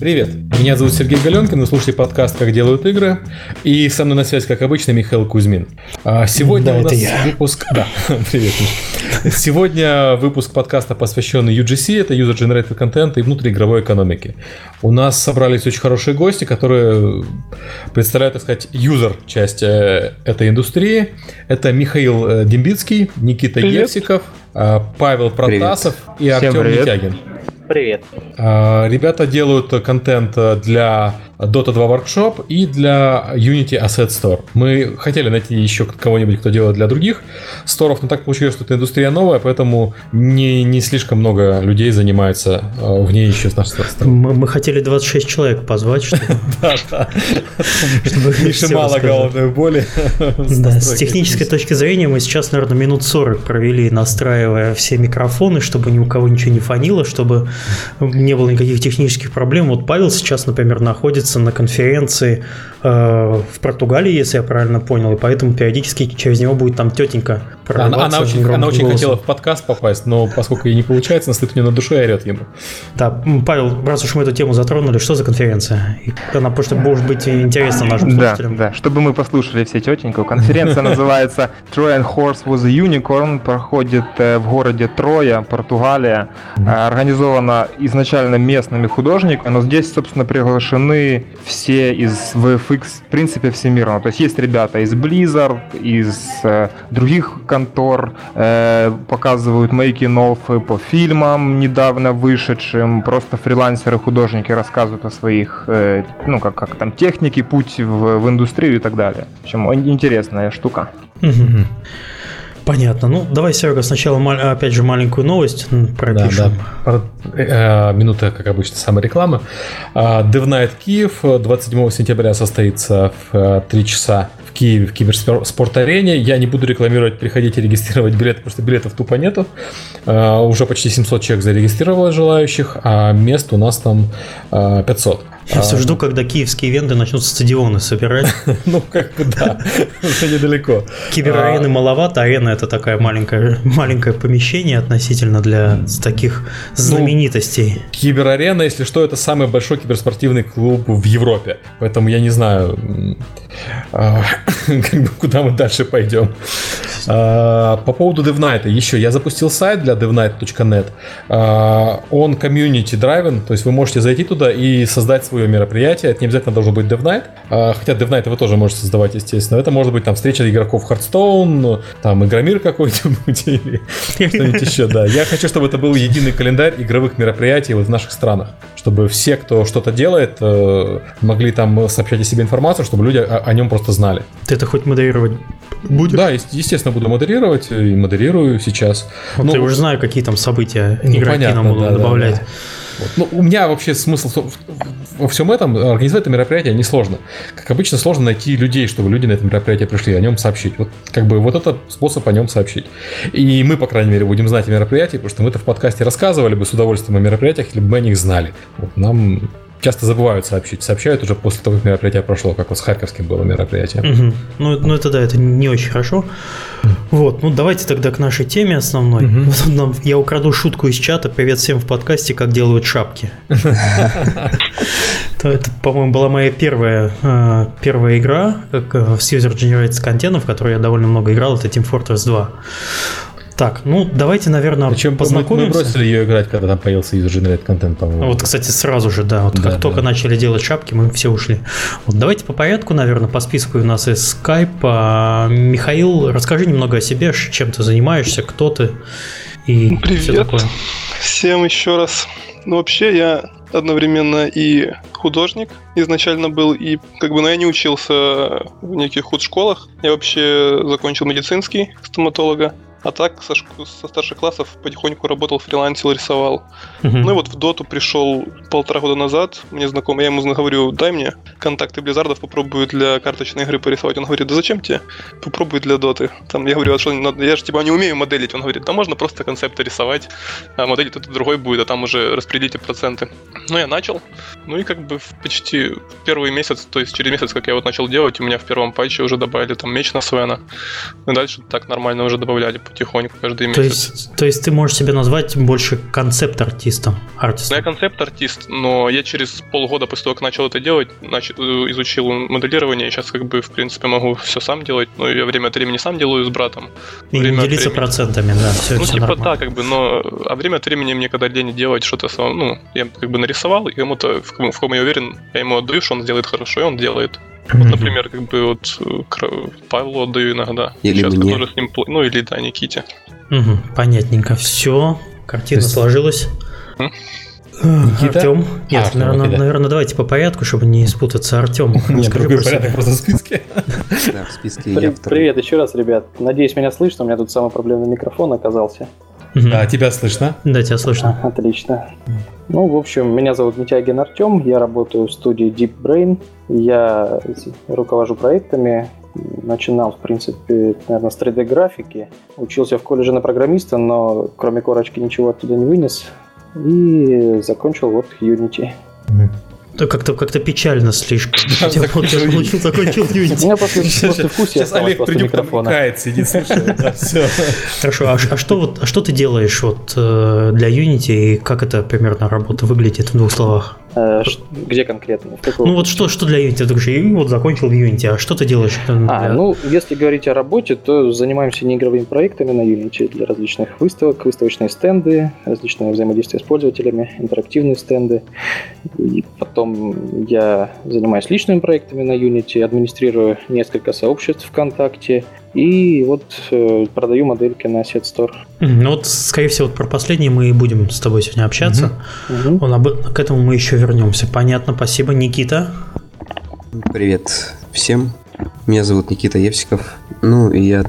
Привет, меня зовут Сергей Галенкин, вы слушаете подкаст «Как делают игры», и со мной на связь, как обычно, Михаил Кузьмин. А, сегодня да, у нас я. выпуск... Да, привет. Сегодня выпуск подкаста, посвященный UGC, это User Generated Content и внутриигровой экономике. У нас собрались очень хорошие гости, которые представляют, так сказать, юзер часть э, этой индустрии. Это Михаил э, Дембицкий, Никита привет. Евсиков, э, Павел Протасов привет. и Артем Митягин. Привет. А, ребята делают контент для Dota 2 Workshop и для Unity Asset Store. Мы хотели найти еще кого-нибудь, кто делает для других сторов, но так получилось, что это индустрия новая, поэтому не, не слишком много людей занимается э, в ней еще с нашей стороны. Мы, мы хотели 26 человек позвать, чтобы... Чтобы мало головной боли. Да, с технической точки зрения мы сейчас, наверное, минут 40 провели, настраивая все микрофоны, чтобы ни у кого ничего не фанило, чтобы не было никаких технических проблем. Вот Павел сейчас, например, находится находится на конференции в Португалии, если я правильно понял, и поэтому периодически через него будет там тетенька она, она очень, она очень голосом. хотела в подкаст попасть, но поскольку ей не получается, она стоит у нее на душе и орет ему. Да, Павел, раз уж мы эту тему затронули, что за конференция? Она просто может быть интересна нашим слушателям. Да, да, чтобы мы послушали все тетеньку. Конференция называется Trojan Horse was a Unicorn, проходит э, в городе Троя, Португалия. Организована изначально местными художниками, но здесь, собственно, приглашены все из VFX, в принципе, всемирно. То есть есть ребята из Blizzard, из э, других контор, э, показывают мейкинов по фильмам недавно вышедшим, просто фрилансеры, художники рассказывают о своих, э, ну, как, как там, техники, путь в, в индустрию и так далее. В общем, интересная штука. Понятно. Ну, давай, Серега, сначала, опять же, маленькую новость пропишем. Да, да. Э, минута, как обычно, самой рекламы. DevNight Киев 27 сентября состоится в 3 э, часа в Киеве в киберспорт-арене. Я не буду рекламировать, приходите регистрировать билеты, потому что билетов тупо нету. Э, уже почти 700 человек зарегистрировалось желающих, а мест у нас там 500. Я а, все жду, когда киевские венды начнут стадионы собирать. Ну, как бы да, уже недалеко. Киберарены а, маловато, арена это такое маленькое, маленькое помещение относительно для таких ну, знаменитостей. Киберарена, если что, это самый большой киберспортивный клуб в Европе. Поэтому я не знаю, а, куда мы дальше пойдем. По поводу DevNight еще. Я запустил сайт для devnight.net. Он комьюнити драйвен, то есть вы можете зайти туда и создать свой свое мероприятие. Это не обязательно должен быть DevNight. А, хотя DevNight вы тоже можете создавать, естественно. Это может быть там встреча игроков Hearthstone, там Игромир какой-нибудь или что-нибудь еще. Да. Я хочу, чтобы это был единый календарь игровых мероприятий вот в наших странах. Чтобы все, кто что-то делает, э, могли там сообщать о себе информацию, чтобы люди о, о нем просто знали. Ты это хоть модерировать будешь? Да, естественно, буду модерировать и модерирую сейчас. Вот ну, ты уже знаю, какие там события ну, игроки понятно, нам будут да, добавлять. Да, да. Вот. Ну, у меня вообще смысл во всем этом, организовать это мероприятие несложно. Как обычно, сложно найти людей, чтобы люди на это мероприятие пришли, о нем сообщить. Вот как бы вот это способ о нем сообщить. И мы, по крайней мере, будем знать о мероприятии, потому что мы это в подкасте рассказывали бы с удовольствием о мероприятиях, либо мы о них знали. Вот нам часто забывают сообщить. Сообщают уже после того, как мероприятие прошло, как вот с Харьковским было мероприятие. Угу. Ну, ну, это да, это не очень хорошо. Вот, ну давайте тогда к нашей теме основной. Угу. Вот нам, я украду шутку из чата. Привет всем в подкасте, как делают шапки. Это, по-моему, была моя первая, э, первая игра с User Generated контентом, в которой я довольно много играл. Это Team Fortress 2. Так, ну давайте, наверное, Причем познакомимся. Мы бросили ее играть, когда там появился user generated контент, по-моему. Вот, кстати, сразу же, да. Вот да, как да. только начали делать шапки, мы все ушли. Вот давайте по порядку, наверное, по списку у нас из Skype. А, Михаил, расскажи немного о себе, чем ты занимаешься, кто ты и Привет. все такое. Всем еще раз. Ну, вообще, я одновременно и художник изначально был, и как бы, но я не учился в неких худшколах. Я вообще закончил медицинский стоматолога. А так со, со старших классов потихоньку работал, фрилансил, рисовал. Uh-huh. Ну и вот в доту пришел полтора года назад. Мне знакомый, я ему говорю, дай мне контакты Blizzard ов, попробую для карточной игры порисовать. Он говорит, да зачем тебе? Попробуй для доты. Там я говорю, а что? Я же типа не умею моделить. Он говорит, да можно просто концепты рисовать, а моделить это другой будет, а там уже распределите проценты. Ну я начал. Ну и как бы в почти первый месяц, то есть через месяц, как я вот начал делать, у меня в первом патче уже добавили там меч на Свена. И дальше так нормально уже добавляли потихоньку каждый то месяц. Есть, то есть ты можешь себя назвать больше концепт-артистом, артистом? Ну, я концепт-артист, но я через полгода после того, как начал это делать, начал, э, изучил моделирование, и сейчас как бы, в принципе, могу все сам делать, но я время от времени сам делаю с братом. И время делиться времени... процентами, да, все, Ну, все типа нормально. да, как бы, но а время от времени мне когда лень делать что-то самому, ну, я как бы нарисовал, и кому-то, в в ком я уверен, я ему отдаю, что он сделает хорошо, и он делает. Вот, например, как бы вот э, Павлу отдаю иногда. Или Часто мне. тоже с ним, ну или да, Никите. Мгм, понятненько, все, картина есть- сложилась. М? Никита? Артем? Нет, А, наверное, Артем, да. наверное, давайте по порядку, чтобы не спутаться. Артем, Нет, другой порядок просто в списке. Да, в списке я. Привет еще раз, ребят. Надеюсь, меня слышно. У меня тут самый проблемный микрофон оказался. Да, тебя слышно? Да, тебя слышно. Отлично. Ну, в общем, меня зовут Митягин Артем. Я работаю в студии Deep Brain. Я руковожу проектами. Начинал, в принципе, наверное, с 3D-графики. Учился в колледже на программиста, но кроме корочки ничего оттуда не вынес. И закончил вот Unity. Да как-то как печально слишком. Да, Я вот я закончил получил, закончил У меня после, после вкуса Сейчас Олег после придет, микрофона. кает, сидит, слушает. Да, все. Хорошо, а, а что вот, а что ты делаешь вот э, для Unity и как это примерно работа выглядит в двух словах? Э, где конкретно? Ну вот что, что для Unity? Вдруг же, и вот закончил в Unity, а что ты делаешь? э, А, ну, если говорить о работе, то занимаемся неигровыми проектами на Unity для различных выставок, выставочные стенды, различные взаимодействия с пользователями, интерактивные стенды. И потом я занимаюсь личными проектами на Unity, администрирую несколько сообществ ВКонтакте и вот э, продаю модельки на Asset Store. Ну вот, скорее всего, вот про последнее мы и будем с тобой сегодня общаться. Мгм. Он об- К этому мы еще вернемся. Понятно, спасибо. Никита? Привет всем. Меня зовут Никита Евсиков. Ну, и я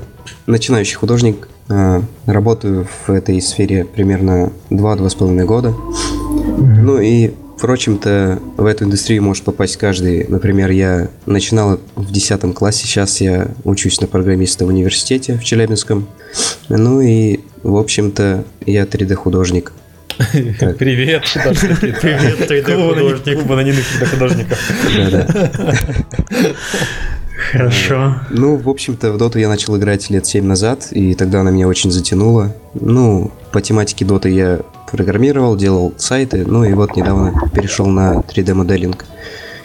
начинающий художник. э, Работаю в этой сфере примерно 2-2,5 года. Ну и, впрочем-то, в эту индустрию может попасть каждый. Например, я начинал в 10 классе, сейчас я учусь на программиста в университете в Челябинском. Ну и, в общем-то, я 3D-художник. Привет. Привет, 3D-художник. Клуб анонимных 3D-художников. Да-да. Хорошо. Ну, в общем-то, в доту я начал играть лет 7 назад, и тогда она меня очень затянула. Ну, по тематике доты я программировал, делал сайты, ну и вот недавно перешел на 3D-моделинг,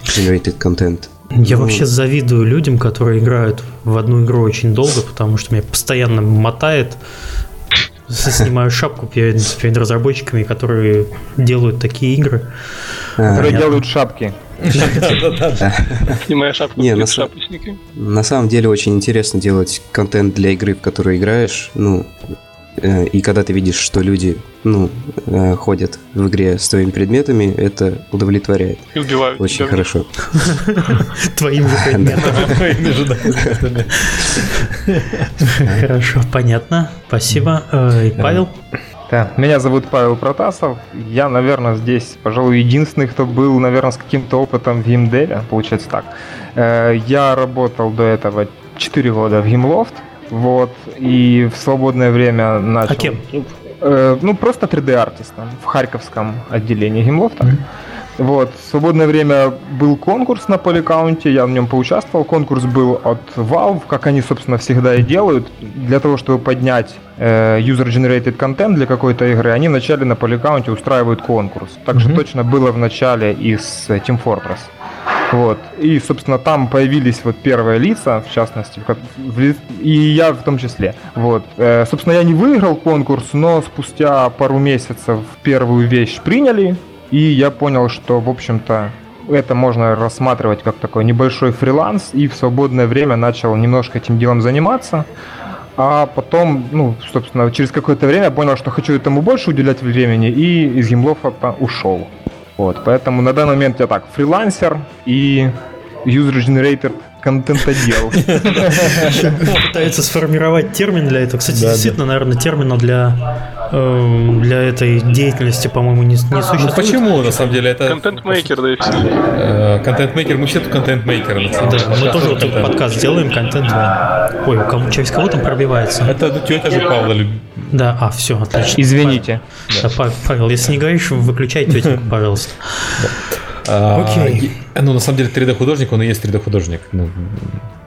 generated content. Я Ну, вообще завидую людям, которые играют в одну игру очень долго, потому что меня постоянно мотает. Снимаю шапку перед, перед разработчиками, которые делают такие игры. а, Которые Понятно. делают шапки. Да-да-да. И моя шапка Не, будет на самом деле очень интересно делать контент для игры, в которую играешь. Ну, и когда ты видишь, что люди, ну, э, ходят в игре с твоими предметами, это удовлетворяет. И убивают Очень тебя. хорошо. Твоими же, предметами. Хорошо, понятно. Спасибо. Э, и Павел? Да, меня зовут Павел Протасов. Я, наверное, здесь, пожалуй, единственный, кто был, наверное, с каким-то опытом в геймдеве, получается так. Э, Я работал до этого 4 года в Гимлофт, вот, и в свободное время начал... А кем? Э, ну, просто 3D-артистом в Харьковском отделении Гимлофта. Вот, в свободное время был конкурс на поликаунте, я в нем поучаствовал. Конкурс был от Valve, как они, собственно, всегда и делают. Для того, чтобы поднять э, user-generated контент для какой-то игры, они вначале на поликаунте устраивают конкурс. Так же точно точно было в начале и с э, Team Fortress. Вот. И, собственно, там появились вот первые лица, в частности, и я в том числе. Вот. Э, собственно, я не выиграл конкурс, но спустя пару месяцев первую вещь приняли, и я понял, что, в общем-то, это можно рассматривать как такой небольшой фриланс, и в свободное время начал немножко этим делом заниматься. А потом, ну, собственно, через какое-то время понял, что хочу этому больше уделять времени, и из геймлофа ушел. Вот, поэтому на данный момент я так, фрилансер и user-generated контентодел. Пытается сформировать термин для этого. Кстати, Да, действительно, наверное, термина для, эм, для этой деятельности, по-моему, не, не Ну существует. почему, на самом деле, это... Контент-мейкер, да и все. Э, Контент-мейкер, мы все тут контент-мейкеры, на самом Да, мы тоже вот тут подкаст делаем, контент. Ой, у кого, через кого там пробивается? Это ну, тетя же Павла любит. Да, а, все, отлично. Извините. Да, Па- Павел, если не говоришь, выключай тетеньку, пожалуйста. Окей. и- Ну, на самом деле, 3D-художник, он и есть 3D-художник. Ну,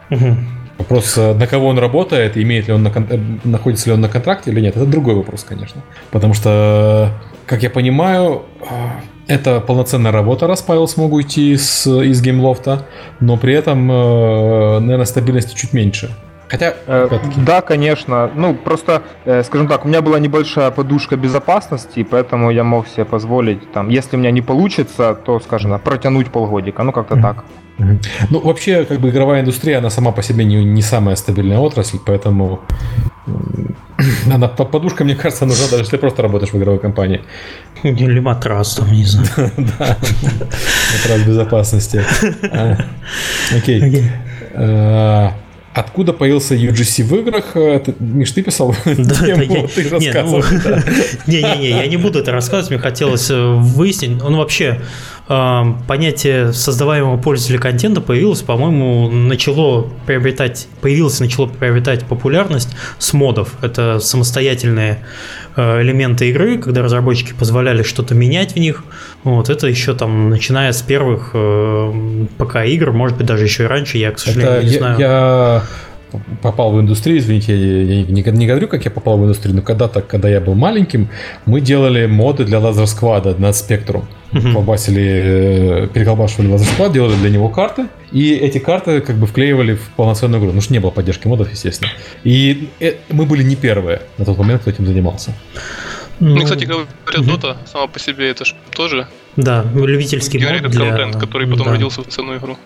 Мгм. Вопрос, э, на кого он работает, имеет ли он на, э, находится ли он на контракте или нет, это другой вопрос, конечно. Потому что, как я понимаю, это полноценная работа, раз Павел смог уйти с, из геймлофта, но при этом, наверное, стабильности чуть меньше. Хотя, э, да, конечно. Ну, просто, э, скажем так, у меня была небольшая подушка безопасности, поэтому я мог себе позволить, там, если у меня не получится, то, скажем так, протянуть полгодика, ну, как-то mm-hmm. так. Ну, вообще, как бы игровая индустрия, она сама по себе не, не самая стабильная отрасль, поэтому она подушка, мне кажется, нужна даже если ты просто работаешь в игровой компании. Или матрас там, не знаю. Да, матрас безопасности. А, окей. Откуда появился UGC в играх? Это, Миш, ты писал да, тему, я, ты не, ну, Не-не-не, я не буду это рассказывать, мне хотелось э, выяснить. Он вообще, э, понятие создаваемого пользователя контента появилось, по-моему, начало приобретать, появилось, начало приобретать популярность с модов. Это самостоятельные Э, элементы игры, когда разработчики позволяли что-то менять в них. Вот это еще там, начиная с первых э, ПК игр, может быть, даже еще и раньше, я, к сожалению, это не я, знаю. Я попал в индустрию, извините, я не, не, не говорю, как я попал в индустрию, но когда-то, когда я был маленьким, мы делали моды для Laser Squad а на Spectrum. Uh-huh. Колбасили, э, переколбашивали Laser Squad, делали для него карты, и эти карты как бы вклеивали в полноценную игру. Ну что не было поддержки модов, естественно. И э, мы были не первые на тот момент, кто этим занимался. Ну, ну кстати говоря, Dota сама по себе это же тоже да, любительский мод для... контент, который потом да. родился в ценную игру.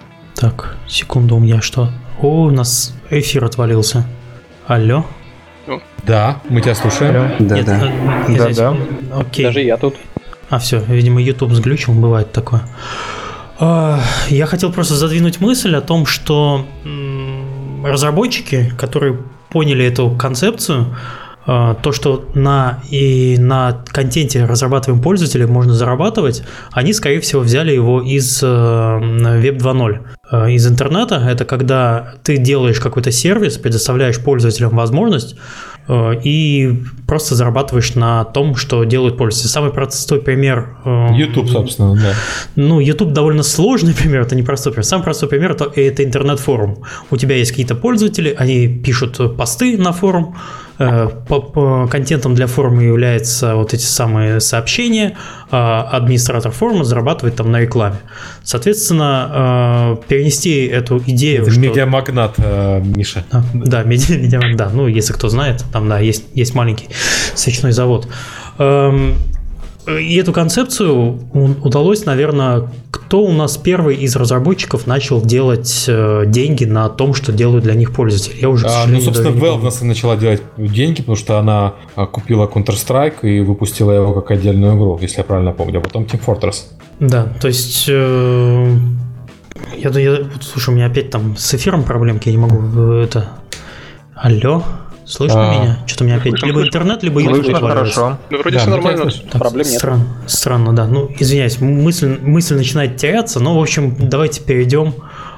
Так, секунду, у меня что? О, у нас эфир отвалился. Алло? Да, мы тебя слушаем. Алло. Да, Нет, да. А, да, да. Окей. Даже я тут. А, все, видимо, YouTube сглючил, бывает такое. А, я хотел просто задвинуть мысль о том, что разработчики, которые поняли эту концепцию, то, что на, и на контенте разрабатываем пользователя можно зарабатывать, они, скорее всего, взяли его из Web 2.0. Э, из интернета. Это когда ты делаешь какой-то сервис, предоставляешь пользователям возможность э, и просто зарабатываешь на том, что делают пользователи. Самый простой пример... Э, YouTube, собственно, да. Ну, YouTube довольно сложный пример, это не простой пример. Самый простой пример это, это интернет-форум. У тебя есть какие-то пользователи, они пишут посты на форум, контентом для форума являются вот эти самые сообщения, а администратор форума зарабатывает там на рекламе. Соответственно, перенести эту идею. Это что... медиамагнат, э, Миша. А, да, меди... медиамагнат, да. Ну, если кто знает, там, да, есть, есть маленький свечной завод. И эту концепцию удалось, наверное, кто у нас первый из разработчиков начал делать э, деньги на том, что делают для них пользователи. Я уже, а, ну, собственно, Valve нас начала делать деньги, потому что она а, купила Counter-Strike и выпустила его как отдельную игру, если я правильно помню, а потом Team Fortress. Да, то есть э, я, я, слушай, у меня опять там с эфиром проблемки, я не могу э, это... Алло? Слышно а, меня? Что-то у меня опять либо интернет, либо YouTube Слышно хорошо. Ну, вроде да, все нормально. Так, проблем нет. Странно, странно, да. Ну, извиняюсь, мысль, мысль начинает теряться, но, в общем, давайте перейдем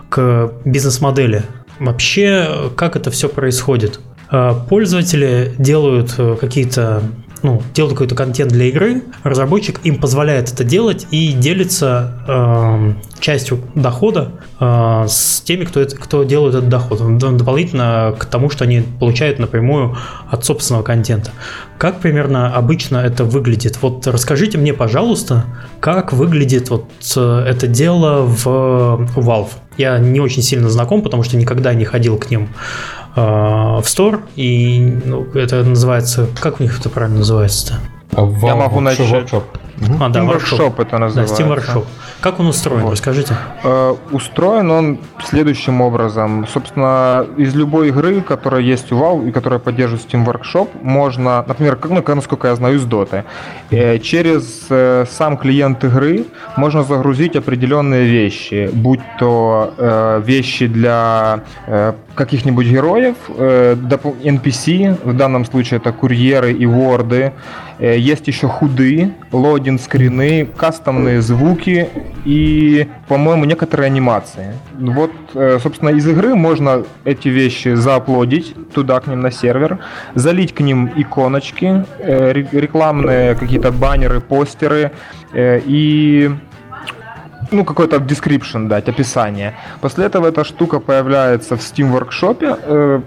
к бизнес-модели. Вообще, как это все происходит? А, пользователи делают э, какие-то ну, делают какой-то контент для игры, разработчик им позволяет это делать и делится э, частью дохода э, с теми, кто, это, кто делает этот доход, дополнительно к тому, что они получают напрямую от собственного контента. Как примерно обычно это выглядит? Вот расскажите мне, пожалуйста, как выглядит вот э, это дело в Valve. Я не очень сильно знаком, потому что никогда не ходил к ним э, в Store, и ну, это называется, как у них это правильно называется-то? А Я могу начать. Workshop. А, да, Steam Workshop это называется. Да, Steam Workshop. Как он устроен, вот. расскажите. Э, устроен он следующим образом. Собственно, из любой игры, которая есть у Valve и которая поддерживает Steam Workshop, можно, например, как, ну, насколько я знаю, из Dota, э, через э, сам клиент игры можно загрузить определенные вещи, будь то э, вещи для э, каких-нибудь героев, э, NPC, в данном случае это курьеры и ворды, есть еще худы, лодинг скрины, кастомные звуки и, по-моему, некоторые анимации. Вот, э, собственно, из игры можно эти вещи зааплодить туда, к ним на сервер, залить к ним иконочки, э, рекламные какие-то баннеры, постеры э, и ну, какой-то description дать, описание. После этого эта штука появляется в Steam Workshop, э,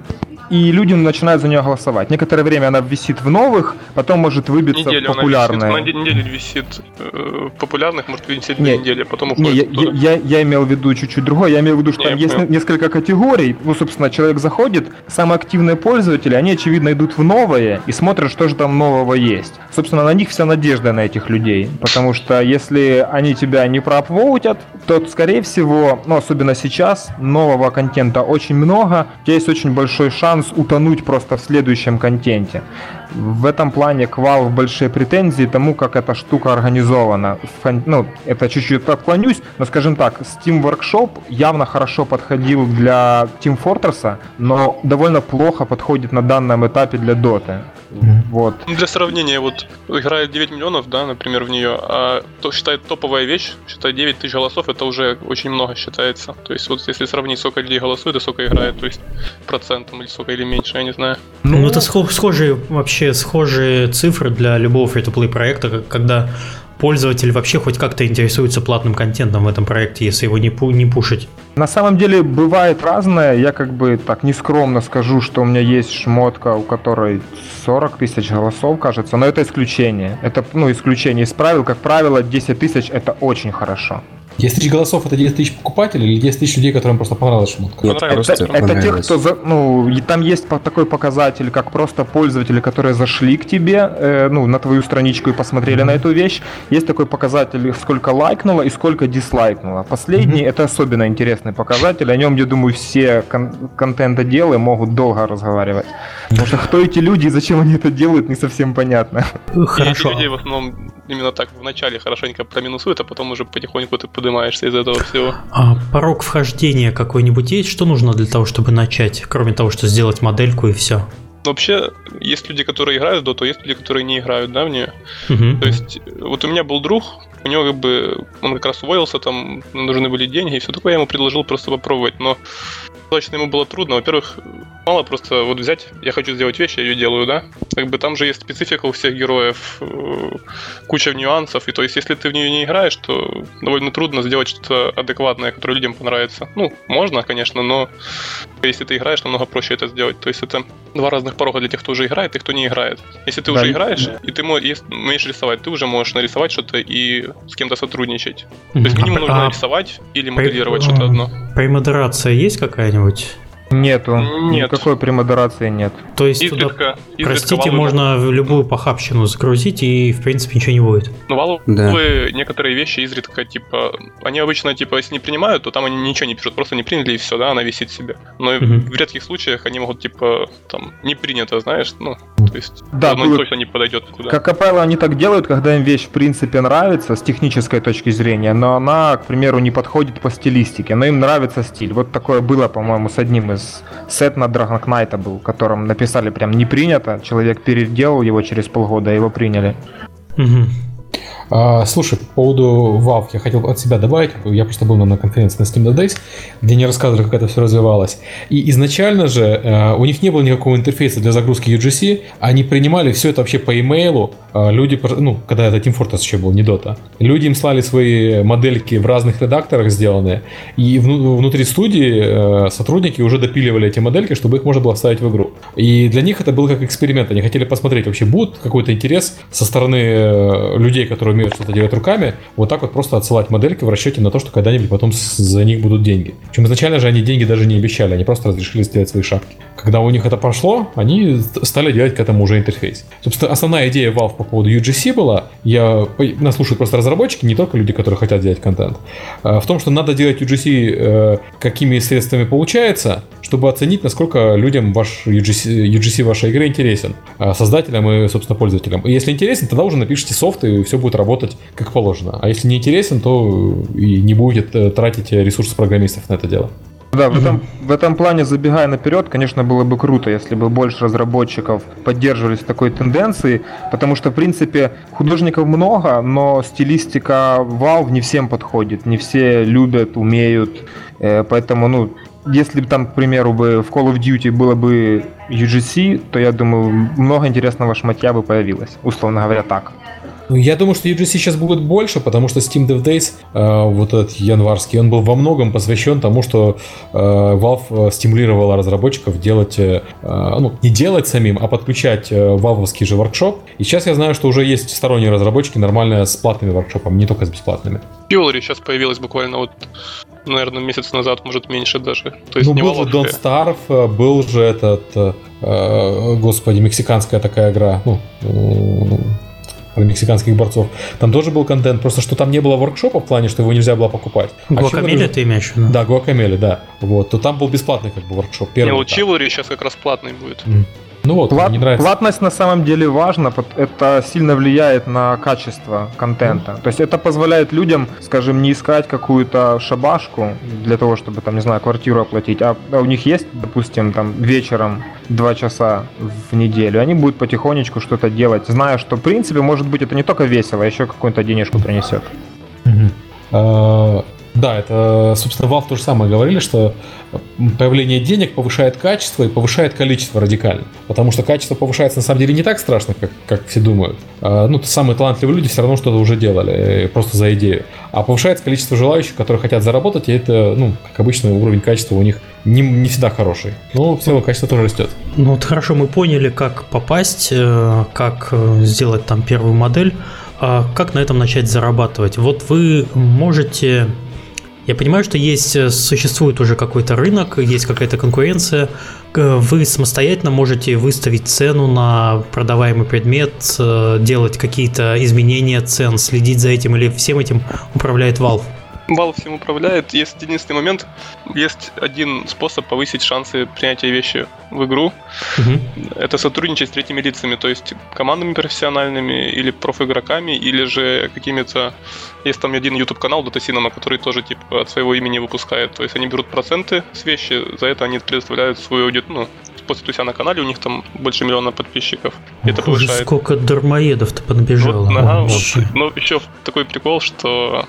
и люди начинают за нее голосовать. Некоторое время она висит в новых, потом может выбиться неделю в популярные. Она висит, на неделю висит э, популярных, может висеть две недели, потом уходит не, я, я, я имел в виду чуть-чуть другое. Я имел в виду, что не, там есть несколько категорий. Ну, собственно, человек заходит, самые активные пользователи, они, очевидно, идут в новое и смотрят, что же там нового есть. Собственно, на них вся надежда на этих людей. Потому что если они тебя не проапвоутят, то, скорее всего, ну, особенно сейчас, нового контента очень много. У тебя есть очень большой шанс шанс утонуть просто в следующем контенте. В этом плане к Valve большие претензии тому, как эта штука организована. Ну, это чуть-чуть отклонюсь, но скажем так, Steam Workshop явно хорошо подходил для Team Fortress, но довольно плохо подходит на данном этапе для Dota. Mm-hmm. Вот. Ну, для сравнения, вот играет 9 миллионов, да, например, в нее, а то считает топовая вещь, считает 9 тысяч голосов, это уже очень много считается. То есть вот если сравнить, сколько людей голосует и сколько играет, то есть процентом или сколько или меньше, я не знаю. Ну, ну это схожие вообще схожие цифры для любого free-to-play проекта, когда пользователь вообще хоть как-то интересуется платным контентом в этом проекте, если его не, пу не пушить? На самом деле бывает разное. Я как бы так нескромно скажу, что у меня есть шмотка, у которой 40 тысяч голосов, кажется, но это исключение. Это ну, исключение из правил. Как правило, 10 тысяч это очень хорошо. 10 тысяч голосов это 10 тысяч покупателей или 10 тысяч людей, которым просто понравилась шмотка? Нет, это, это, это те, кто за, ну, и там есть такой показатель, как просто пользователи, которые зашли к тебе, э, ну, на твою страничку и посмотрели mm-hmm. на эту вещь. Есть такой показатель, сколько лайкнуло и сколько дизлайкнуло. Последний mm-hmm. это особенно интересный показатель. О нем, я думаю, все кон- контентоделы могут долго разговаривать. Потому что кто эти люди и зачем они это делают, не совсем понятно. Хорошо. И эти людей в основном именно так вначале хорошенько проминусуют, а потом уже потихоньку ты поднимаешься из этого всего. А порог вхождения какой-нибудь есть? Что нужно для того, чтобы начать, кроме того, что сделать модельку и все? Вообще, есть люди, которые играют в доту, есть люди, которые не играют, да, в нее. Угу. То есть, вот у меня был друг, у него как бы, он как раз уволился, там нужны были деньги и все такое, я ему предложил просто попробовать, но точно ему было трудно. Во-первых, мало просто вот взять, я хочу сделать вещь, я ее делаю, да? Как бы там же есть специфика у всех героев, э, куча нюансов, и то есть если ты в нее не играешь, то довольно трудно сделать что-то адекватное, которое людям понравится. Ну, можно, конечно, но если ты играешь, намного проще это сделать. То есть это два разных порога для тех, кто уже играет и кто не играет. Если ты да, уже играешь, да. и ты умеешь рисовать, ты уже можешь нарисовать что-то и с кем-то сотрудничать. То есть минимум нужно а, рисовать или моделировать что-то одно. Премодерация есть какая-нибудь? noite. Нету. Нет. Никакой премодерации нет. То есть изредка, туда, изредка простите, можно в любую похабщину загрузить и в принципе ничего не будет. Ну, валовые да. некоторые вещи изредка, типа, они обычно, типа, если не принимают, то там они ничего не пишут, просто не приняли и все, да, она висит себе. Но угу. в редких случаях они могут, типа, там, не принято, знаешь, ну, то есть, да, ну, было... точно не подойдет туда. Как правило, они так делают, когда им вещь, в принципе, нравится с технической точки зрения, но она, к примеру, не подходит по стилистике, но им нравится стиль. Вот такое было, по-моему, с одним из сет на Dragon был, которым написали прям не принято, человек переделал его через полгода, его приняли. Угу. А, слушай, по поводу Valve я хотел от себя добавить. Я просто был на конференции на Steam Days, где они рассказывали, как это все развивалось. И изначально же э, у них не было никакого интерфейса для загрузки UGC. Они принимали все это вообще по имейлу. А люди, ну, когда это Team Fortress еще был, не Dota. Люди им слали свои модельки в разных редакторах сделанные. И внутри студии э, сотрудники уже допиливали эти модельки, чтобы их можно было вставить в игру. И для них это был как эксперимент. Они хотели посмотреть, вообще будет какой-то интерес со стороны э, людей, которые умеют что-то делать руками, вот так вот просто отсылать модельки в расчете на то, что когда-нибудь потом за них будут деньги. Причем изначально же они деньги даже не обещали, они просто разрешили сделать свои шапки. Когда у них это пошло, они стали делать к этому уже интерфейс. Собственно, основная идея Valve по поводу UGC была, я, нас слушают просто разработчики, не только люди, которые хотят делать контент, а в том, что надо делать UGC э, какими средствами получается, чтобы оценить, насколько людям ваш UGC, UGC вашей игры интересен, а создателям и, собственно, пользователям. И если интересен, тогда уже напишите софт, и все будет работать как положено. А если не интересен, то и не будете тратить ресурсы программистов на это дело. Да, в этом, в этом плане, забегая наперед, конечно, было бы круто, если бы больше разработчиков поддерживались такой тенденцией, потому что, в принципе, художников много, но стилистика Valve не всем подходит, не все любят, умеют, э, поэтому, ну, если бы там, к примеру, бы в Call of Duty было бы UGC, то я думаю, много интересного шматья бы появилось, условно говоря, так. Ну, я думаю, что UGC сейчас будет больше, потому что Steam Dev Days, э, вот этот январский, он был во многом посвящен тому, что э, Valve стимулировала разработчиков делать, э, ну, не делать самим, а подключать э, валвовский же воркшоп. И сейчас я знаю, что уже есть сторонние разработчики нормально с платными воркшопами, не только с бесплатными. Jewelry сейчас появилась буквально вот наверное, месяц назад, может, меньше даже. То есть ну, не был же Don't Starve, э, был же этот, э, э, господи, мексиканская такая игра, ну, про мексиканских борцов. Там тоже был контент, просто что там не было воркшопа в плане, что его нельзя было покупать. Гуакамели а ты имеешь в виду? Да, Гуакамели, да. Вот, то там был бесплатный как бы воркшоп. Первый не, вот Чивори сейчас как раз платный будет. Mm. Ну вот, Плат, не нравится. Платность на самом деле важна, это сильно влияет на качество контента. Mm. То есть это позволяет людям, скажем, не искать какую-то шабашку для того, чтобы, там, не знаю, квартиру оплатить, а, у них есть, допустим, там вечером два часа в неделю, они будут потихонечку что-то делать, зная, что, в принципе, может быть, это не только весело, а еще какую-то денежку принесет. Mm-hmm. Да, это, собственно, Valve то же самое говорили, что появление денег повышает качество и повышает количество радикально. Потому что качество повышается на самом деле не так страшно, как, как все думают. А, ну, самые талантливые люди все равно что-то уже делали, э, просто за идею. А повышается количество желающих, которые хотят заработать, и это, ну, как обычно, уровень качества у них не, не всегда хороший. Но в целом качество тоже растет. Ну вот хорошо, мы поняли, как попасть, э, как э, сделать там первую модель. А как на этом начать зарабатывать? Вот вы можете я понимаю, что есть, э, существует уже какой-то рынок, есть какая-то конкуренция. Вы самостоятельно можете выставить цену на продаваемый предмет, э, делать какие-то изменения цен, следить за этим или всем этим управляет Valve? Valve всем управляет. Есть единственный момент, есть один способ повысить шансы принятия вещи в игру. Угу. Это сотрудничать с третьими лицами, то есть командами профессиональными или профигроками, или же какими-то... Есть там один YouTube канал Dota Cinema, который тоже типа от своего имени выпускает. То есть они берут проценты с вещи, за это они предоставляют свою аудиторию, ну, после у себя на канале, у них там больше миллиона подписчиков. И это повышает. Сколько дармоедов-то понабежало. Вот, ага, вот. Ну, еще такой прикол, что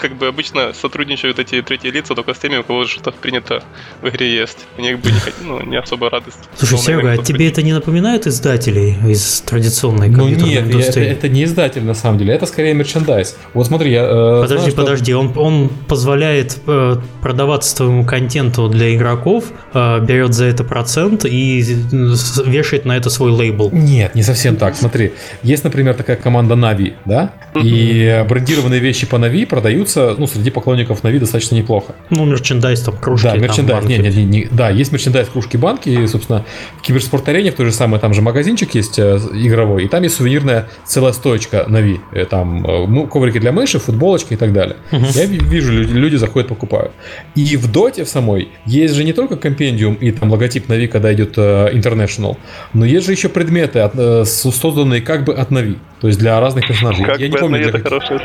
как бы обычно сотрудничают эти третьи лица только с теми, у кого что-то принято в игре есть. У них бы не, ну, не особо радость. Слушай, Серега, а тебе это не напоминает издателей из традиционной Ну нет, индустрии? Это, это не издатель на самом деле, это скорее мерчендайз. Вот смотри, я... Э, подожди, знаю, подожди, что... он, он позволяет э, продаваться твоему контенту для игроков, э, берет за это процент и вешает на это свой лейбл. Нет, не совсем так. Смотри, есть, например, такая команда Navi, да? И брендированные вещи по Navi продаются, ну, среди поклонников Navi достаточно неплохо. Ну, мерчендайз там, кружки. Да, мерчендайз. Там, не, не, не, не, да, есть мерчендайз, кружки, банки. И, собственно, в киберспорт-арене в той же самой там же магазинчик есть э, игровой, и там есть сувенирная целая стоечка Нави. Э, там э, коврики для мыши, футболочки и так далее. Угу. Я вижу, люди, люди заходят, покупают. И в доте в самой есть же не только компендиум и там логотип Na'Vi, когда идет идет э, International. Но есть же еще предметы, от, э, созданные как бы от Na'Vi. То есть для разных персонажей. Как я не помню, для каких.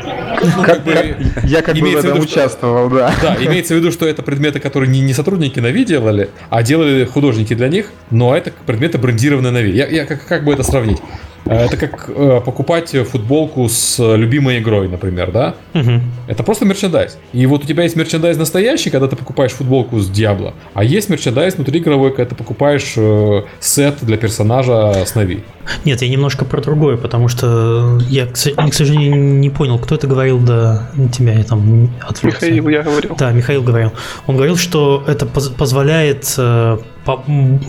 Как бы, я как бы в этом участвовал, да. Да, имеется в виду, что это предметы, которые не, не сотрудники Na'Vi делали, а делали художники для них, но это предметы брендированные Na'Vi. Я, я как, как бы это сравнить? Э, это как э, покупать футболку с любимой игрой, например, да? Угу. Это просто мерчендайз. И вот у тебя есть мерчендайз настоящий, когда ты покупаешь футболку с Диабло, а есть мерчендайз внутри игровой, когда ты покупаешь э, сет для персонажа с Нави. Нет, я немножко про другое, потому что я, к сожалению, не понял, кто это говорил до тебя, я там отвлекся. Михаил, я говорил. Да, Михаил говорил. Он говорил, что это позволяет э,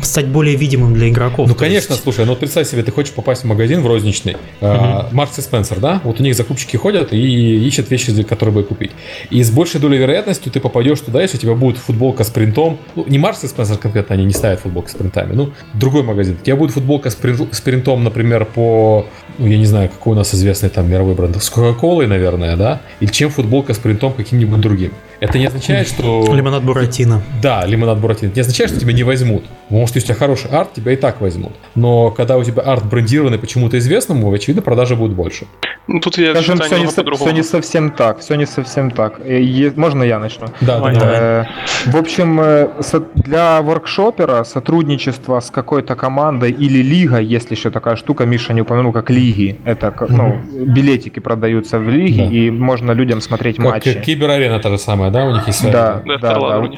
стать более видимым для игроков. Ну, конечно, есть... слушай, ну представь себе, ты хочешь попасть в магазин в розничный, Маркс и Спенсер, да? Вот у них закупщики ходят и ищут вещи, которые бы купить. И с большей долей вероятностью ты попадешь туда, если у тебя будет футболка с принтом. Ну, не Маркс и Спенсер конкретно, они не ставят футболку с принтами. Ну, другой магазин. У тебя будет футболка с принтом, например, по, ну, я не знаю, какой у нас известный там мировой бренд, с Кока-Колой, наверное, да? Или чем футболка с принтом каким-нибудь другим. Это не означает, что... Лимонад Буратино. Да, лимонад Буратино. Это не означает, что тебя не возьмут. Может, если у тебя хороший арт, тебя и так возьмут. Но когда у тебя арт брендированный почему-то известному, очевидно, продажи будут больше. Ну, тут я Скажем, все не, со, все не совсем так. Все не совсем так. Е, можно я начну? Да, да, да. В общем, э, для воркшопера сотрудничество с какой-то командой или лига, если еще такая штука, Миша не упомянул, как лиги. Это, ну, билетики продаются в лиге, да. и можно людям смотреть как матчи. Киберарена та же самая, да, у них есть? Да, да, да, да, угу.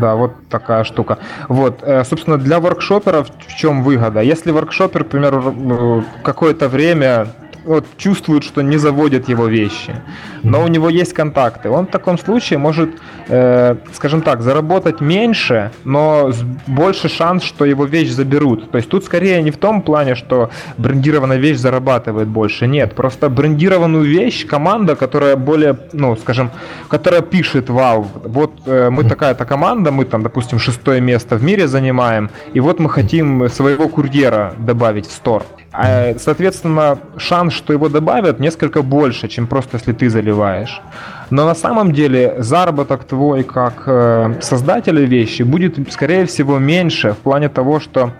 да, вот такая штука. Вот, э, собственно, для воркшоперов в чем выгода? Если воркшопер, к примеру, какое-то время вот, чувствует, что не заводят его вещи, но у него есть контакты. Он в таком случае может, э, скажем так, заработать меньше, но больше шанс, что его вещь заберут. То есть тут скорее не в том плане, что брендированная вещь зарабатывает больше. Нет, просто брендированную вещь команда, которая более, ну, скажем, которая пишет Valve, вот э, мы такая-то команда, мы там, допустим, шестое место в мире занимаем, и вот мы хотим своего курьера добавить в стор. А, соответственно, шанс, что его добавят, несколько больше, чем просто если ты заливаешь. Но на самом деле заработок твой как э, создателя вещи будет, скорее всего, меньше в плане того, что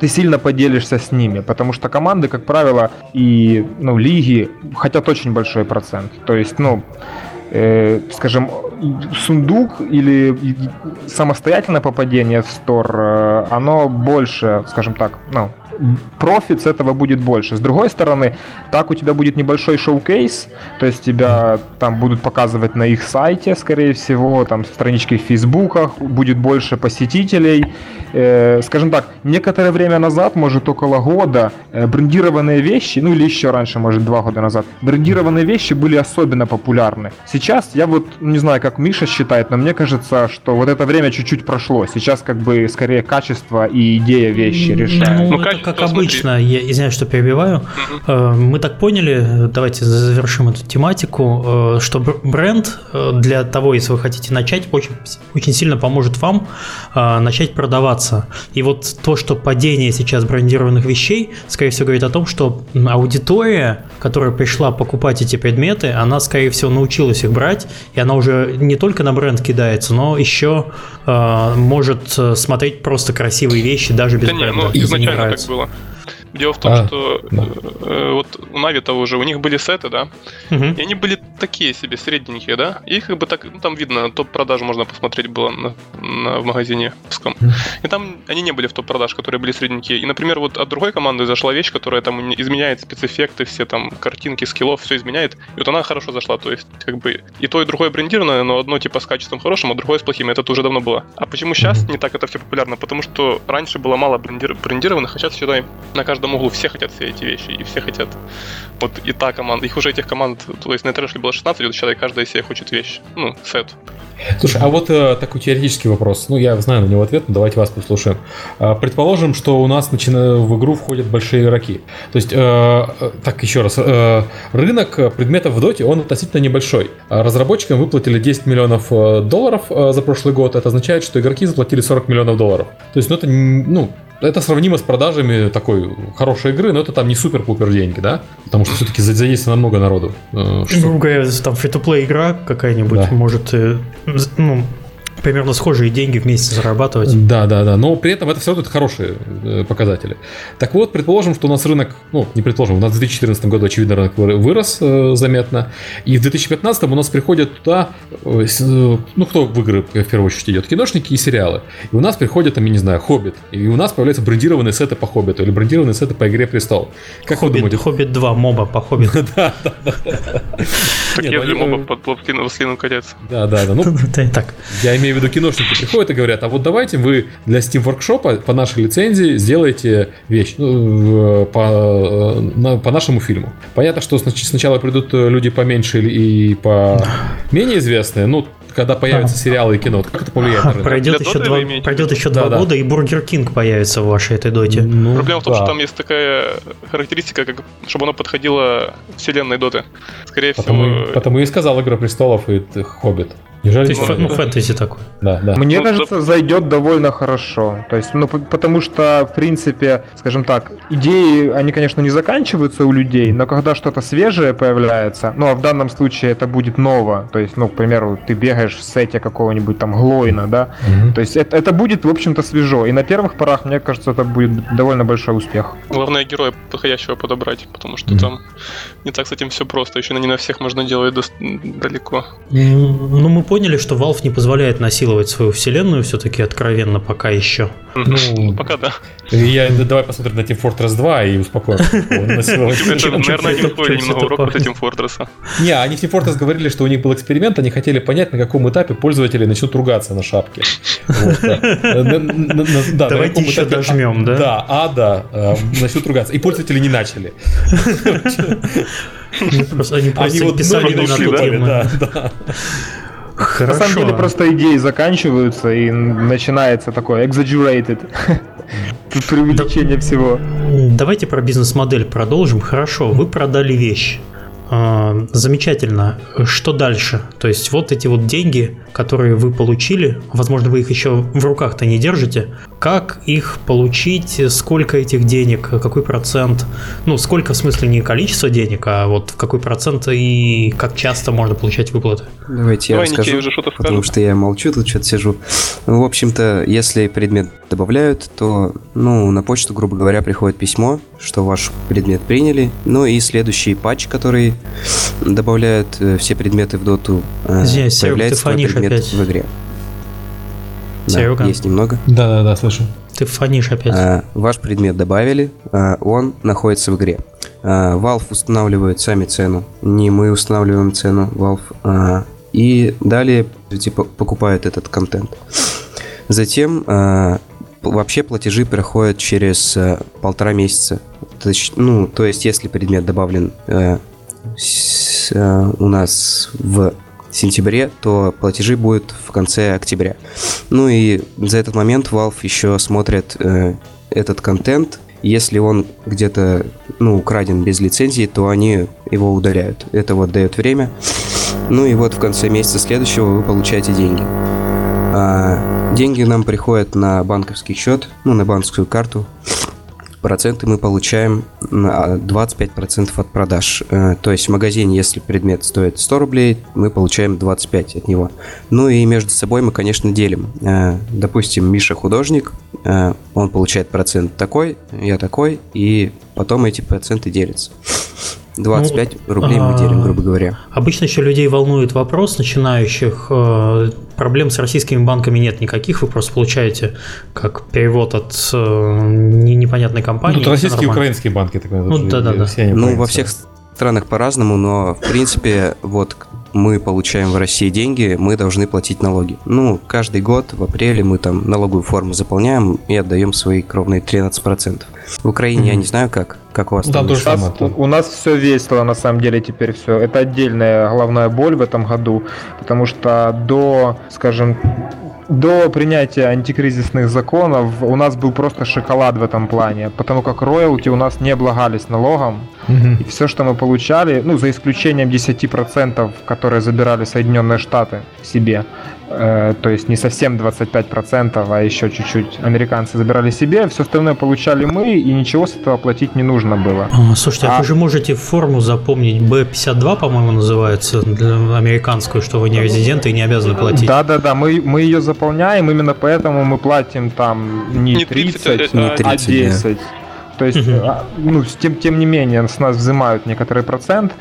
ты сильно поделишься с ними, потому что команды, как правило, и ну, лиги хотят очень большой процент. То есть, ну, э, скажем, сундук или самостоятельное попадение в стор, э, оно больше, скажем так, ну, профит с этого будет больше. С другой стороны, так у тебя будет небольшой шоу-кейс, то есть тебя там будут показывать на их сайте, скорее всего, там странички в фейсбуках, будет больше посетителей. Э, скажем так, некоторое время назад, может около года, э, брендированные вещи, ну или еще раньше, может два года назад, брендированные вещи были особенно популярны. Сейчас я вот не знаю, как Миша считает, но мне кажется, что вот это время чуть-чуть прошло. Сейчас как бы скорее качество и идея вещи решают. Ну, ну это как обычно, я извиняюсь, что перебиваю. Угу. Мы так поняли, давайте завершим эту тематику, э, что бренд э, для того, если вы хотите начать, очень, очень сильно поможет вам начать продаваться. И вот то, что падение сейчас брендированных вещей, скорее всего, говорит о том, что аудитория, которая пришла покупать эти предметы, она, скорее всего, научилась их брать, и она уже не только на бренд кидается, но еще может смотреть просто красивые вещи даже без да бренда. Не, ну, изначально так было было. Дело в том, а, что да. э, вот у Нави того же, у них были сеты, да, угу. и они были такие себе, средненькие, да, и их как бы так, ну, там видно, топ-продаж можно посмотреть было на, на, в магазине пуском. И там они не были в топ-продаж, которые были средненькие. И, например, вот от другой команды зашла вещь, которая там изменяет спецэффекты, все там картинки, скиллов, все изменяет, и вот она хорошо зашла, то есть как бы и то, и другое брендированное, но одно типа с качеством хорошим, а другое с плохим, это уже давно было. А почему сейчас не так это все популярно? Потому что раньше было мало брендир- брендированных, а сейчас, считай, на каждом каждом углу все хотят все эти вещи, и все хотят. Вот и та команда, их уже этих команд, то есть на трэшле было 16, вот сейчас каждая из себя хочет вещь, ну, сет. Слушай, а вот э, такой теоретический вопрос. Ну, я знаю на него ответ, но давайте вас послушаем. Э, предположим, что у нас начина... в игру входят большие игроки. То есть, э, э так, еще раз. Э, рынок предметов в доте, он относительно небольшой. Разработчикам выплатили 10 миллионов э, долларов э, за прошлый год. Это означает, что игроки заплатили 40 миллионов долларов. То есть, ну, это, ну, это сравнимо с продажами такой хорошей игры, но это там не супер-пупер деньги, да? Потому что все-таки задействовано много народу. Э, Грубо говоря, там фри-то-плей игра какая-нибудь да. может э, ну, примерно схожие деньги вместе зарабатывать. Да, да, да. Но при этом это все равно это хорошие э, показатели. Так вот, предположим, что у нас рынок, ну, не предположим, у нас в 2014 году, очевидно, рынок вырос э, заметно. И в 2015 у нас приходят туда, э, э, ну, кто в игры в первую очередь идет? Киношники и сериалы. И у нас приходят, там, я не знаю, Хоббит. И у нас появляются брендированные сеты по Хоббиту или брендированные сеты по Игре Престол. Как Хоббит, вы думаете? Хоббит 2, моба по Хоббиту. Да, да, да. Такие же моба под Властелином колец. Да, да, да. Ну, так. Я имею в виду киношники приходят и говорят, а вот давайте вы для Steam Workshop по нашей лицензии сделаете вещь ну, по, на, по нашему фильму. Понятно, что сначала придут люди поменьше и по менее известные, ну, когда появятся сериалы и кино, как это повлияет на рынок? Пройдет еще, два, пройдет еще два года, и Burger King появится в вашей этой доте. Ну, Проблема в том, да. что там есть такая характеристика, как, чтобы оно подходило вселенной доты. Скорее потому, всего... Потому и сказал Игра Престолов и Хоббит. Неужели То есть, ну, фэнтези такой. Да, да. Мне ну, кажется, да. зайдет довольно хорошо. То есть, ну, потому что, в принципе, скажем так, идеи, они, конечно, не заканчиваются у людей, но когда что-то свежее появляется, ну, а в данном случае это будет ново, то есть, ну, к примеру, ты бегаешь в сете какого-нибудь там Глоина, да, угу. то есть это, это будет, в общем-то, свежо. И на первых порах, мне кажется, это будет довольно большой успех. Главное героя подходящего подобрать, потому что угу. там не так с этим все просто. Еще не на всех можно делать до... далеко. Ну, мы поняли, что Valve не позволяет насиловать свою вселенную все-таки откровенно пока еще. Ну, пока да. Я, давай посмотрим на Team Fortress 2 и успокоимся. Это, наверное, один хуй немного урок с Team Fortress. Не, они в Team Fortress говорили, что у них был эксперимент, они хотели понять, на каком этапе пользователи начнут ругаться на шапке. Давайте еще дожмем, да? Да, а, да, начнут ругаться. И пользователи не начали. Они просто писали на ту тему. Хорошо. На самом деле просто идеи заканчиваются и начинается такое exaggerated преувеличение всего. Давайте про бизнес-модель продолжим. Хорошо, вы продали вещь. А, замечательно. Что дальше? То есть вот эти вот деньги, которые вы получили, возможно, вы их еще в руках-то не держите. Как их получить? Сколько этих денег? Какой процент? Ну, сколько в смысле не количество денег, а вот в какой процент и как часто можно получать выплаты? Давайте Давай, я расскажу, уже что-то потому что я молчу, тут что-то сижу. Ну, в общем-то, если предмет добавляют, то, ну, на почту, грубо говоря, приходит письмо, что ваш предмет приняли, ну и следующий патч, который добавляют э, все предметы в доту, э, Извиняюсь, появляется ты предмет опять. в игре. Серега? Да, есть немного. Да-да-да, слышу. Ты фонишь опять. А, ваш предмет добавили, а, он находится в игре. А, Valve устанавливает сами цену, не мы устанавливаем цену, Valve. А, и далее типа покупают этот контент. Затем а, вообще платежи проходят через а, полтора месяца. Ну, то есть, если предмет добавлен а, с, а, у нас в сентябре, то платежи будут в конце октября. Ну и за этот момент Valve еще смотрит э, этот контент. Если он где-то ну, украден без лицензии, то они его удаляют. Это вот дает время. Ну и вот в конце месяца следующего вы получаете деньги. А, деньги нам приходят на банковский счет, ну, на банковскую карту проценты мы получаем 25% от продаж. Э, то есть в магазине, если предмет стоит 100 рублей, мы получаем 25 от него. Ну и между собой мы, конечно, делим. Э, допустим, Миша художник, э, он получает процент такой, я такой, и потом эти проценты делятся. 25 ну, рублей мы делим, а, грубо говоря. Обычно еще людей волнует вопрос начинающих. Проблем с российскими банками нет никаких, вы просто получаете как перевод от непонятной компании. Ну, тут российские и украинские банки. Так, ну, да, да, да. Ну, во всех странах по-разному, но в принципе вот мы получаем в России деньги, мы должны платить налоги. Ну, каждый год в апреле мы там налоговую форму заполняем и отдаем свои кровные 13%. В Украине mm-hmm. я не знаю как, как у вас там. тоже самое, у, у нас все весело на самом деле теперь все. Это отдельная головная боль в этом году, потому что до, скажем, до принятия антикризисных законов у нас был просто шоколад в этом плане, потому как роялти у нас не облагались налогом, угу. и все, что мы получали, ну, за исключением 10%, которые забирали Соединенные Штаты себе, Э, то есть не совсем 25%, а еще чуть-чуть американцы забирали себе, все остальное получали мы, и ничего с этого платить не нужно было. А, слушайте, а, а вы же можете форму запомнить, B52, по-моему, называется, для американскую, что вы не резиденты и не обязаны платить. Да-да-да, мы, мы ее заполняем, именно поэтому мы платим там не, не 30, 30 не 30, а 10. Да. То есть, угу. ну, тем, тем не менее, с нас взимают некоторый процент.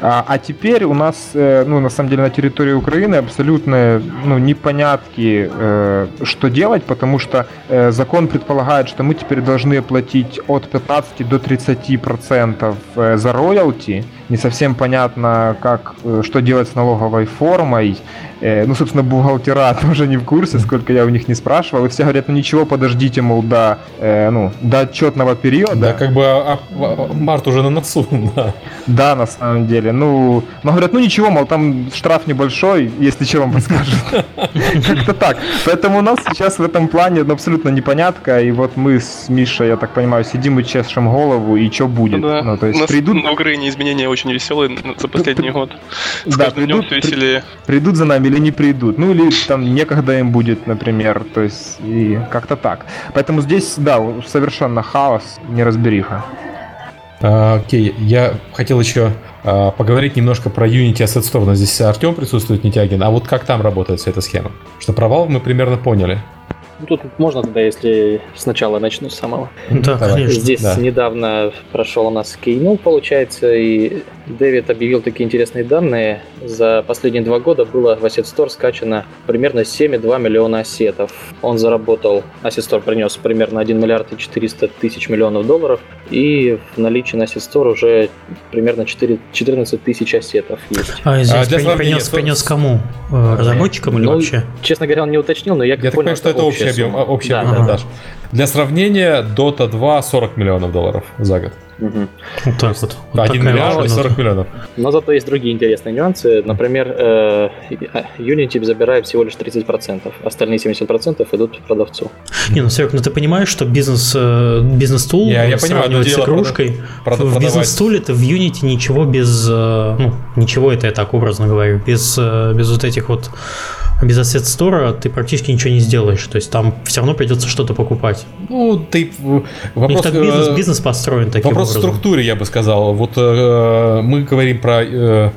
А, а теперь у нас, э, ну, на самом деле, на территории Украины абсолютно, ну, непонятки, э, что делать, потому что э, закон предполагает, что мы теперь должны платить от 15 до 30 процентов за роялти. Не совсем понятно, как, что делать с налоговой формой. Ну, собственно, бухгалтера тоже не в курсе, сколько я у них не спрашивал. И все говорят, ну ничего, подождите, мол, до, ну, до отчетного периода. Да, как бы а, а, март уже на носу, да. Да, на самом деле. Ну, но говорят, ну ничего, мол, там штраф небольшой, если что вам подскажут. Как-то так. Поэтому у нас сейчас в этом плане ну, абсолютно непонятка, и вот мы с Мишей, я так понимаю, сидим и чешем голову, и что будет. Да. Ну, то есть у нас придут... на Украине изменения очень веселые за последний год. С да, придут, все веселее. Придут за нами или не придут. Ну, или там некогда им будет, например. То есть, и как-то так. Поэтому здесь, да, совершенно хаос, неразбериха. А, окей, я хотел еще а, поговорить немножко про Unity Asset Store. Но здесь Артем присутствует, Нитягин. А вот как там работает вся эта схема? Что провал мы примерно поняли. Ну, тут можно тогда, если сначала начну с самого. Да, конечно. Здесь да. недавно прошел у нас кейнул, получается, и Дэвид объявил такие интересные данные. За последние два года было в Asset Store скачано примерно 7,2 миллиона ассетов. Он заработал, Asset Store принес примерно 1 миллиард и 400 тысяч миллионов долларов. И в наличии на Asset Store уже примерно 4, 14 тысяч ассетов есть. А, извините, а, принес, принес, кому? Э, разработчикам или ну, вообще? Честно говоря, он не уточнил, но я, я понял, что это общий объем, общий да, объем да. Для сравнения, Dota 2 40 миллионов долларов за год. Угу. Вот так вот. вот 1 миллиард и 40 миллионов. Но зато есть другие интересные нюансы. Например, э, Unity забирает всего лишь 30%, остальные 70% идут продавцу. Не, ну, Серег, ну ты понимаешь, что бизнес, э, бизнес-тул я, я сравнивать с игрушкой. Прода- в бизнес-туле ты в Unity ничего без... Э, ну, ничего это я так образно говорю, без, без вот этих вот без Asset Store ты практически ничего не сделаешь. То есть там все равно придется что-то покупать. Ну, ты... Вопрос, так бизнес, бизнес построен таким Вопрос образом. в структуре, я бы сказал. Вот э, мы говорим про э,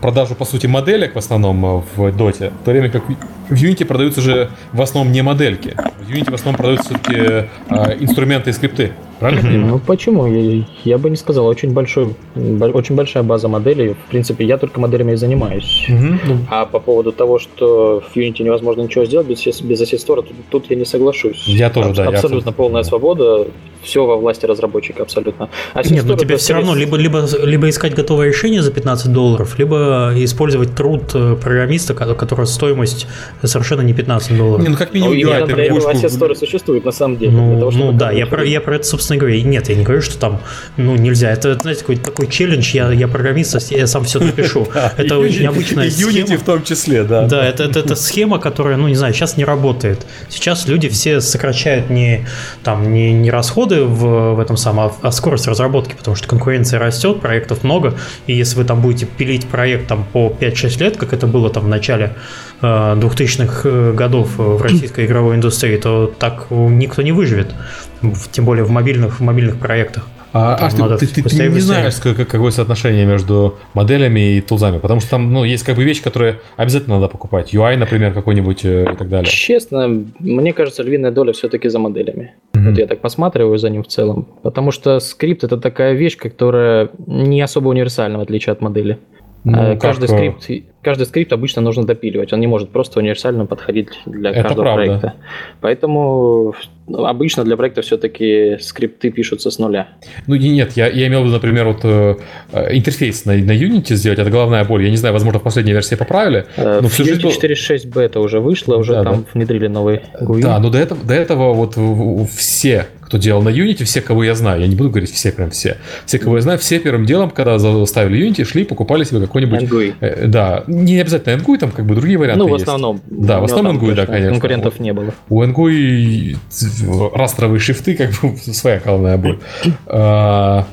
продажу, по сути, моделек в основном в Dota, в то время как в Unity продаются же в основном не модельки. В Unity в основном продаются все-таки э, инструменты и скрипты. Правильно? Ну почему? Я, я бы не сказал. Очень большой, очень большая база моделей. В принципе, я только моделями и занимаюсь. Угу. А по поводу того, что в Unity невозможно ничего сделать без, без Store, тут, тут я не соглашусь. Я тоже, Аб- да. Абсолютно, абсолютно полная свобода. Все во власти разработчика абсолютно. Assist Нет, но тебе все равно либо, либо, либо искать готовое решение за 15 долларов, либо использовать труд э, программиста, которого стоимость совершенно не 15 долларов. Не, ну как минимум ну, UI. Для этого Assist Store существует на самом деле. Ну, того, ну да, я про, я про это, собственно, говорю. Нет, я не говорю, что там, ну, нельзя. Это, знаете, такой, такой челлендж, я, я программист, я сам все напишу. Это очень необычная схема. Unity в том числе, да. Да, это, это, это схема, которая, ну, не знаю, сейчас не работает. Сейчас люди все сокращают не, там, не, не расходы в, в этом самом, а, а скорость разработки, потому что конкуренция растет, проектов много, и если вы там будете пилить проект там по 5-6 лет, как это было там в начале 2000-х э, годов в российской игровой индустрии, то так никто не выживет, тем более в мобильных, в мобильных проектах. А, а ты, ты, ты не знаешь, как, какое соотношение между моделями и тулзами, потому что там ну, есть как бы вещи, которые обязательно надо покупать. UI, например, какой-нибудь э, и так далее. Честно, мне кажется, львиная доля все-таки за моделями. Mm-hmm. Вот я так посматриваю за ним в целом. Потому что скрипт это такая вещь, которая не особо универсальна, в отличие от модели. Ну, э, каждый как... скрипт каждый скрипт обычно нужно допиливать, он не может просто универсально подходить для Это каждого правда. проекта. Поэтому ну, обычно для проекта все-таки скрипты пишутся с нуля. Ну нет, я, я имел в виду, например, вот э, интерфейс на, на Unity сделать, это главная боль. Я не знаю, возможно, в последней версии поправили. Э, но в Unity был... 4.6 бета уже вышло, уже да, там да. внедрили новый GUI. Да, но до этого, до этого вот все, кто делал на Unity, все, кого я знаю, я не буду говорить все, прям все, все, кого я знаю, все первым делом, когда ставили Unity, шли, покупали себе какой-нибудь... NGUI. Э, да, не обязательно NGUI, там как бы другие варианты Ну, в есть. основном. Да, в основном NGUI, да, конечно. Конкурентов не было. У NGUI растровые шрифты, как бы своя головная боль. А,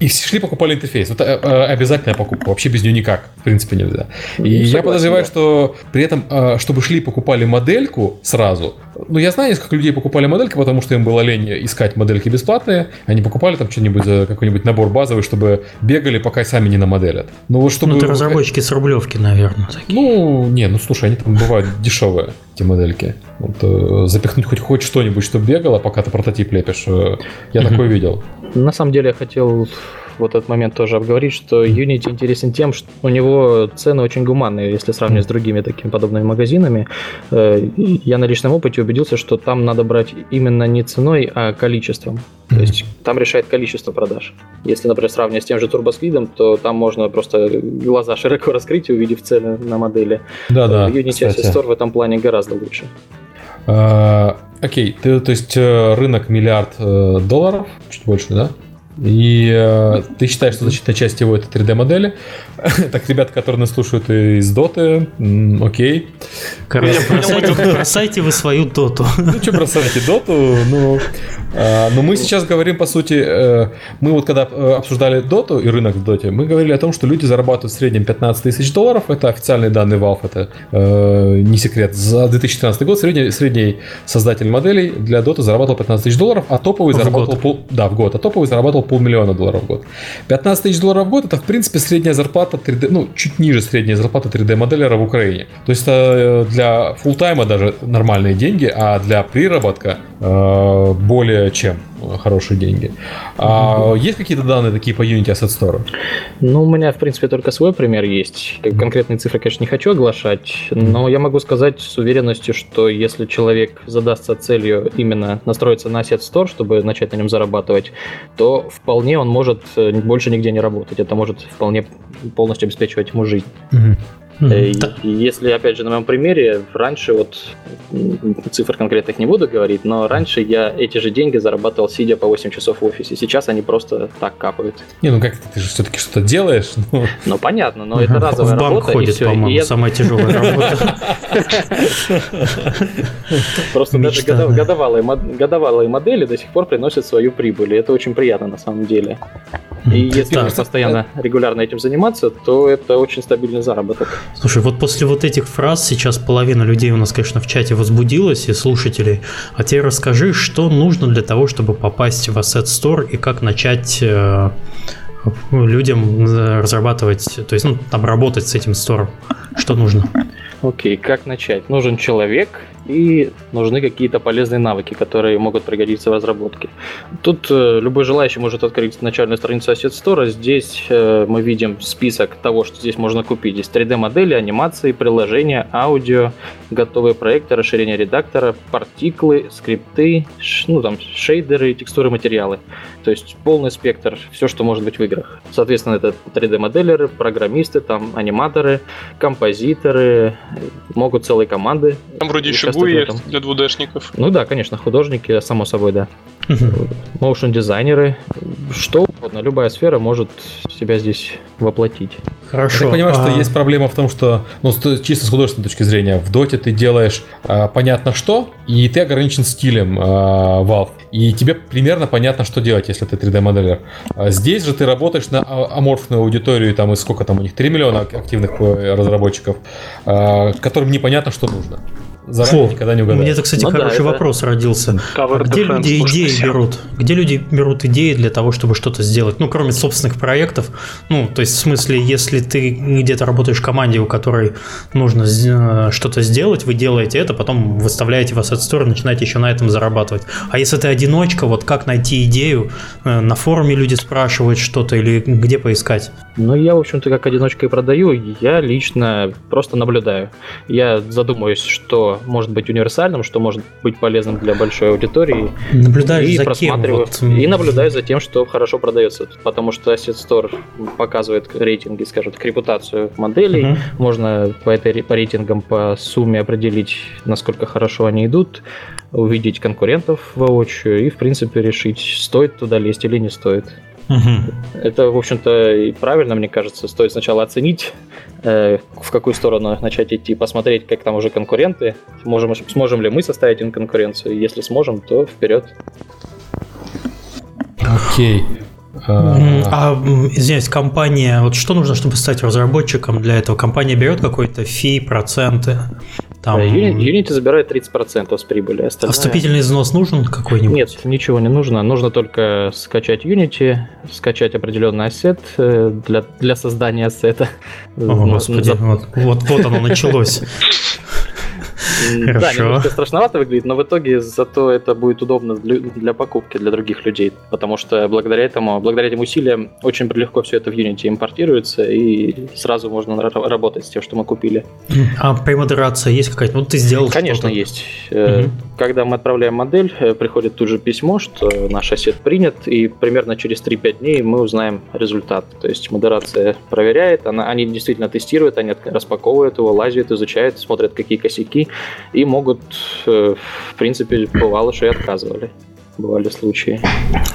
и шли покупали интерфейс. Это э, обязательная покупка. Вообще без нее никак, в принципе, нельзя. Ну, и согласен, я подозреваю, да. что при этом, э, чтобы шли покупали модельку сразу, ну, я знаю несколько людей покупали модельки, потому что им было лень искать модельки бесплатные. Они покупали там что-нибудь за какой-нибудь набор базовый, чтобы бегали, пока сами не намоделят. Ну, вот чтобы... Ну, это разработчики с рублевки, наверное. Такие. Ну, не, ну, слушай, они там бывают дешевые, эти модельки. Вот, э, запихнуть хоть, хоть что-нибудь, чтобы бегало, пока ты прототип лепишь. Я такое видел. На самом деле я хотел вот этот момент тоже обговорить, что Unity интересен тем, что у него цены очень гуманные, если сравнивать с другими такими подобными магазинами. Э, я на личном опыте убедился, что там надо брать именно не ценой, а количеством. То есть там решает количество продаж. Если, например, сравнивать с тем же TurboSquid, то там можно просто глаза широко раскрыть, увидев цены на модели. Да, да. Unity Store в этом плане гораздо лучше. А, окей, ты, то есть э, рынок миллиард э, долларов, чуть больше, да? И э, ты считаешь, что значительная часть его это 3D-модели. так, ребята, которые нас слушают из Доты, окей. Короче, бросайте, бросайте вы свою Доту. ну, что бросайте Доту? Ну, но мы сейчас говорим, по сути, э, мы вот когда э, обсуждали Доту и рынок в Доте, мы говорили о том, что люди зарабатывают в среднем 15 тысяч долларов. Это официальные данные Valve, это э, не секрет. За 2013 год средний, средний создатель моделей для Доты зарабатывал 15 тысяч долларов, а топовый в заработал... Пол, да, в год. А топовый заработал полмиллиона долларов в год. 15 тысяч долларов в год это, в принципе, средняя зарплата 3D, ну, чуть ниже средняя зарплата 3D-моделера в Украине. То есть это для фултайма даже нормальные деньги, а для приработка более более чем хорошие деньги. А есть какие-то данные такие по Unity Asset Store? Ну, у меня, в принципе, только свой пример есть. Конкретные цифры, конечно, не хочу оглашать, но я могу сказать с уверенностью, что если человек задастся целью именно настроиться на Asset Store, чтобы начать на нем зарабатывать, то вполне он может э, больше нигде не работать. Это может вполне полностью обеспечивать ему жизнь. Mm-hmm. Mm-hmm. И если, опять же, на моем примере, раньше вот цифр конкретных не буду говорить, но раньше я эти же деньги зарабатывал, сидя по 8 часов в офисе. Сейчас они просто так капают. Не, ну как ты же все-таки что-то делаешь? Ну, ну понятно, но это разовая в банк работа. ходит, по-моему, я... самая тяжелая работа. Просто даже годовалые модели до сих пор приносят свою прибыль, и это очень приятно на самом деле. И если постоянно, регулярно этим заниматься, то это очень стабильный заработок. Слушай, вот после вот этих фраз сейчас половина людей у нас, конечно, в чате возбудилась, и слушателей. А теперь расскажи, что нужно для того, чтобы попасть в Asset Store и как начать э, людям разрабатывать, то есть ну, там работать с этим стором. Что нужно? Окей, okay, как начать? Нужен человек, и нужны какие-то полезные навыки, которые могут пригодиться в разработке. Тут э, любой желающий может открыть начальную страницу Asset Store. Здесь э, мы видим список того, что здесь можно купить. Здесь 3D-модели, анимации, приложения, аудио, готовые проекты, расширение редактора, партиклы, скрипты, ну там шейдеры, текстуры, материалы. То есть полный спектр, все, что может быть в играх. Соответственно, это 3D-моделеры, программисты, там аниматоры, композиторы, могут целые команды. Там вроде еще GUI для 2D-шников. Ну да, конечно, художники, само собой, да. Моушен дизайнеры, что угодно, любая сфера может себя здесь воплотить. Хорошо. Я понимаю, а... что есть проблема в том, что, ну, чисто с художественной точки зрения, в доте ты делаешь а, понятно что, и ты ограничен стилем а, Valve. И тебе примерно понятно, что делать, если ты 3D-моделер. А здесь же ты работаешь на а, аморфную аудиторию, там, и сколько там у них, 3 миллиона активных э, разработчиков, а, которым непонятно, что нужно заранее Фу, никогда не угадаешь. Мне это, кстати, ну, хороший да, вопрос родился. Cover Где люди идеи берут? Где люди берут идеи для того, чтобы что-то сделать? Ну, кроме собственных проектов. Ну, то есть, в смысле, если ты где-то работаешь в команде, у которой нужно э, что-то сделать, вы делаете это, потом выставляете в Asset Store, начинаете еще на этом зарабатывать. А если ты одиночка, вот как найти идею? Э, на форуме люди спрашивают что-то или где поискать? Ну, я, в общем-то, как одиночка и продаю. Я лично просто наблюдаю. Я задумаюсь, что может быть универсальным, что может быть полезным для большой аудитории. Наблюдаешь и за просматриваю, кем? Вот. И наблюдаю за тем, что хорошо продается. Потому что Asset Store показывает рейтинги, скажем так, репутацию моделей. Uh-huh. Можно по, этой, по рейтингам, по сумме определить, насколько хорошо они идут, увидеть конкурентов воочию и, в принципе, решить, стоит туда лезть или не стоит. Угу. Это, в общем-то, и правильно, мне кажется. Стоит сначала оценить, э, в какую сторону начать идти, посмотреть, как там уже конкуренты, можем, сможем ли мы составить им конкуренцию. Если сможем, то вперед. Окей. А, а, извиняюсь, компания, вот что нужно, чтобы стать разработчиком для этого? Компания берет какой-то фи, проценты? Там... Unity забирает 30% с прибыли. Остальное... А вступительный взнос нужен какой-нибудь? Нет, ничего не нужно. Нужно только скачать Unity, скачать определенный ассет э, для, для создания ассета. О, господи, вот, вот, вот оно началось. Да, немножко страшновато выглядит, но в итоге зато это будет удобно для покупки для других людей, потому что благодаря этому, благодаря этим усилиям очень легко все это в Unity импортируется, и сразу можно работать с тем, что мы купили. А премодерация есть какая-то? Ну, ты сделал Конечно, есть. Угу. Когда мы отправляем модель, э, приходит тут же письмо, что наш осет принят, и примерно через 3-5 дней мы узнаем результат. То есть модерация проверяет, она, они действительно тестируют, они распаковывают его, лазят, изучают, смотрят, какие косяки, и могут, э, в принципе, бывало, что и отказывали бывали случаи.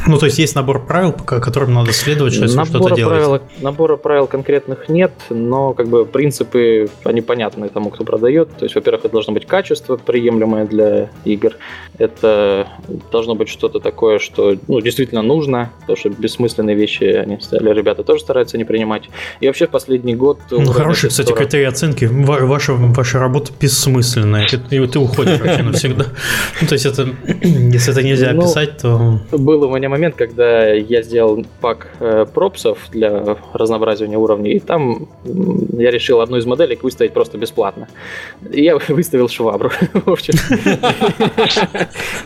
Ну, то есть есть набор правил, по которым надо следовать, что если что-то делать? Набора правил конкретных нет, но как бы принципы, они понятны тому, кто продает. То есть, во-первых, это должно быть качество приемлемое для игр. Это должно быть что-то такое, что ну, действительно нужно, потому что бессмысленные вещи они стали, ребята тоже стараются не принимать. И вообще в последний год... Ну, хороший, кстати, стороны... критерий оценки. Ваша, ваша работа бессмысленная, и ты уходишь вообще навсегда. Ну, то есть это, если это нельзя написать, ну, то... Был у меня момент, когда я сделал пак э, пропсов для разнообразия уровней, и там я решил одну из моделек выставить просто бесплатно. И я выставил швабру. В общем,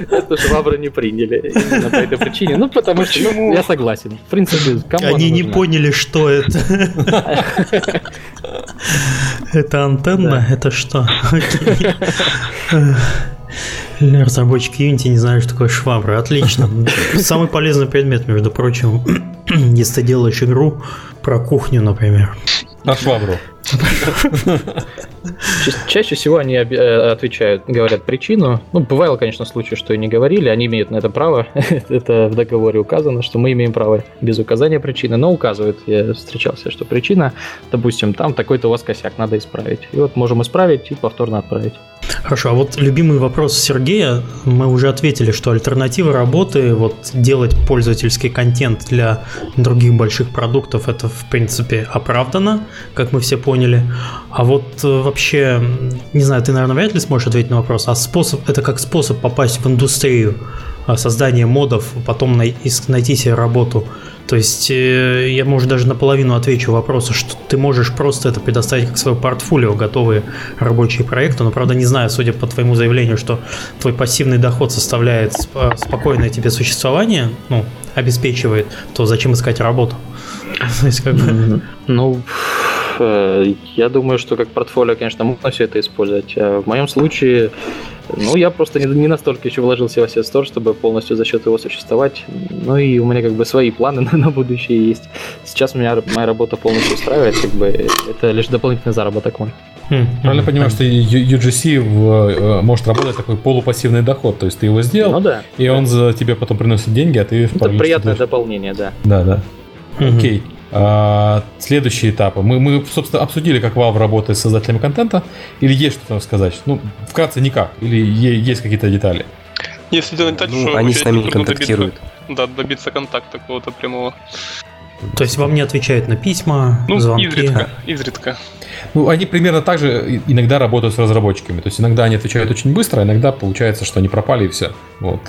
эту швабру не приняли именно по этой причине. Ну, потому что я согласен. В принципе, кому Они не поняли, что это. Это антенна? Это что? Разработчики Unity не знают, что такое швабра. Отлично. Самый полезный предмет, между прочим, если ты делаешь игру про кухню, например. На швабру. Чаще всего они э, отвечают, говорят причину. Ну, бывало, конечно, случаи, что и не говорили, они имеют на это право. это в договоре указано, что мы имеем право без указания причины, но указывают, я встречался, что причина, допустим, там такой-то у вас косяк, надо исправить. И вот можем исправить и повторно отправить. Хорошо, а вот любимый вопрос Сергея, мы уже ответили, что альтернатива работы, вот делать пользовательский контент для других больших продуктов, это в принципе оправдано, как мы все поняли. А вот э, вообще, не знаю, ты, наверное, вряд ли сможешь ответить на вопрос, а способ, это как способ попасть в индустрию а, создания модов, потом найти себе работу – то есть э, я, может, даже наполовину отвечу вопросу, что ты можешь просто это предоставить как свое портфолио, готовые рабочие проекты, но, правда, не знаю, судя по твоему заявлению, что твой пассивный доход составляет спокойное тебе существование, ну, обеспечивает, то зачем искать работу? То есть, как бы... Ну, э, я думаю, что как портфолио, конечно, можно все это использовать. А в моем случае ну, я просто не, не настолько еще вложился в Asset Store, чтобы полностью за счет его существовать. Ну и у меня как бы свои планы на, на будущее есть. Сейчас меня моя работа полностью устраивает, как бы это лишь дополнительный заработок мой. Хм, правильно понимаю, что UGC в, э, может работать такой полупассивный доход, то есть ты его сделал, ну, да, и да. он за тебе потом приносит деньги, а ты... Это приятное дополнение, да. Да, да. Окей. Okay. А, следующие этапы. Мы, мы, собственно, обсудили, как Valve работает с создателями контента. Или есть что-то сказать? Ну, вкратце никак. Или есть какие-то детали? Если делать так, ну, что они с нами не контактируют. Добиться, да, добиться контакта какого-то прямого. То есть вам не отвечают на письма, ну, звонки? изредка, изредка. Ну, они примерно так же иногда работают с разработчиками. То есть иногда они отвечают очень быстро, а иногда получается, что они пропали и все. Вот.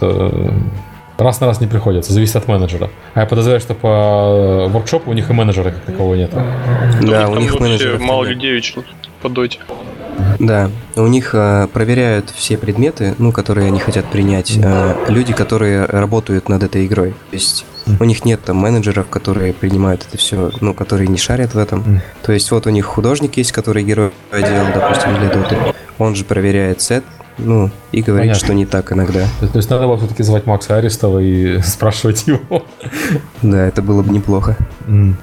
Э, раз на раз не приходится, зависит от менеджера. А я подозреваю, что по воркшопу у них и менеджера как такового нет. Да, у них менеджеров мало людей очень по доте. Да, у них э, проверяют все предметы, ну, которые они хотят принять, э, люди, которые работают над этой игрой. То есть у них нет там менеджеров, которые принимают это все, ну, которые не шарят в этом. То есть вот у них художник есть, который герой делал, допустим, для доты. Он же проверяет сет, ну, и говорит, Понятно. что не так иногда. То, то есть надо было все-таки звать Макса Арестова и спрашивать его. Да, это было бы неплохо. Mm.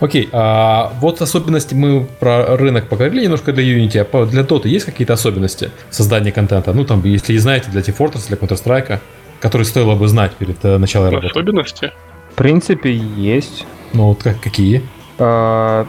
Окей, а вот особенности мы про рынок поговорили немножко для Unity, а для Dota есть какие-то особенности создания контента? Ну, там, если не знаете, для T-Fortress, для Counter-Strike, которые стоило бы знать перед э, началом работы. Особенности? В принципе, есть. Ну, вот как, какие? Э,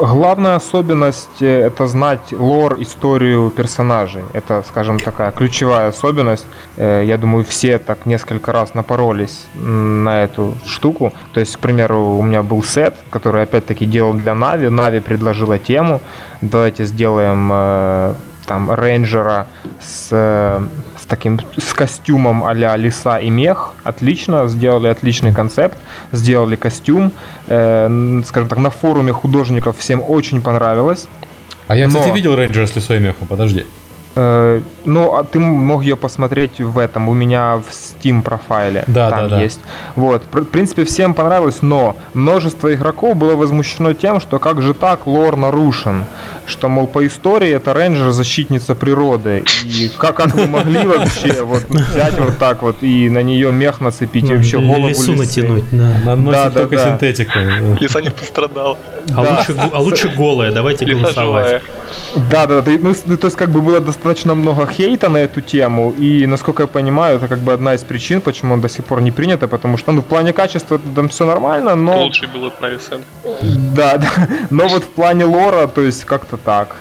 главная особенность это знать лор, историю персонажей. Это, скажем, такая ключевая особенность. Э, я думаю, все так несколько раз напоролись на эту штуку. То есть, к примеру, у меня был сет, который опять-таки делал для Na'Vi. Na'Vi предложила тему. Давайте сделаем э, там рейнджера с таким с костюмом а-ля лиса и мех. Отлично, сделали отличный концепт, сделали костюм. Э, скажем так, на форуме художников всем очень понравилось. А я, кстати, Но... видел рейнджера с лисой и мехом, подожди. Э, ну, а ты мог ее посмотреть в этом, у меня в Steam профайле. Да, там да, есть. Да. Вот, в принципе, всем понравилось, но множество игроков было возмущено тем, что как же так лор нарушен, что, мол, по истории это рейнджер защитница природы, и как, как вы могли вообще вот взять вот так вот и на нее мех нацепить, и вообще голову лису натянуть, да. Наносит да, только да. синтетику. Лиса не пострадал. А, да. лучше, а лучше голая, давайте голосовать. Да, да, да. Ну, то есть, как бы было достаточно много хейта на эту тему, и, насколько я понимаю, это как бы одна из причин, почему он до сих пор не принято, потому что, ну, в плане качества там все нормально, но... Лучший был от Нависен. Да, да. Но вот в плане лора, то есть, как-то так.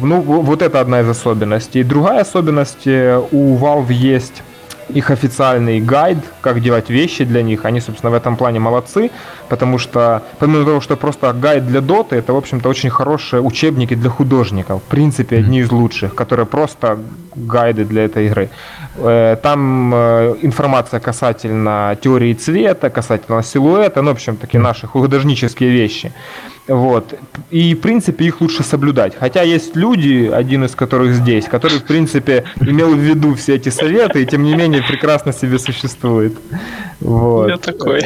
Ну, вот это одна из особенностей. Другая особенность, э, у Valve есть их официальный гайд, как делать вещи для них. Они, собственно, в этом плане молодцы, потому что, помимо того, что просто гайд для доты, это, в общем-то, очень хорошие учебники для художников. В принципе, одни из лучших, которые просто гайды для этой игры. Э, там э, информация касательно теории цвета, касательно силуэта, ну, в общем, такие наши художнические вещи. Вот. И, в принципе, их лучше соблюдать. Хотя есть люди, один из которых здесь, который, в принципе, имел в виду все эти советы и, тем не менее, прекрасно себе существует. Вот. Я такой.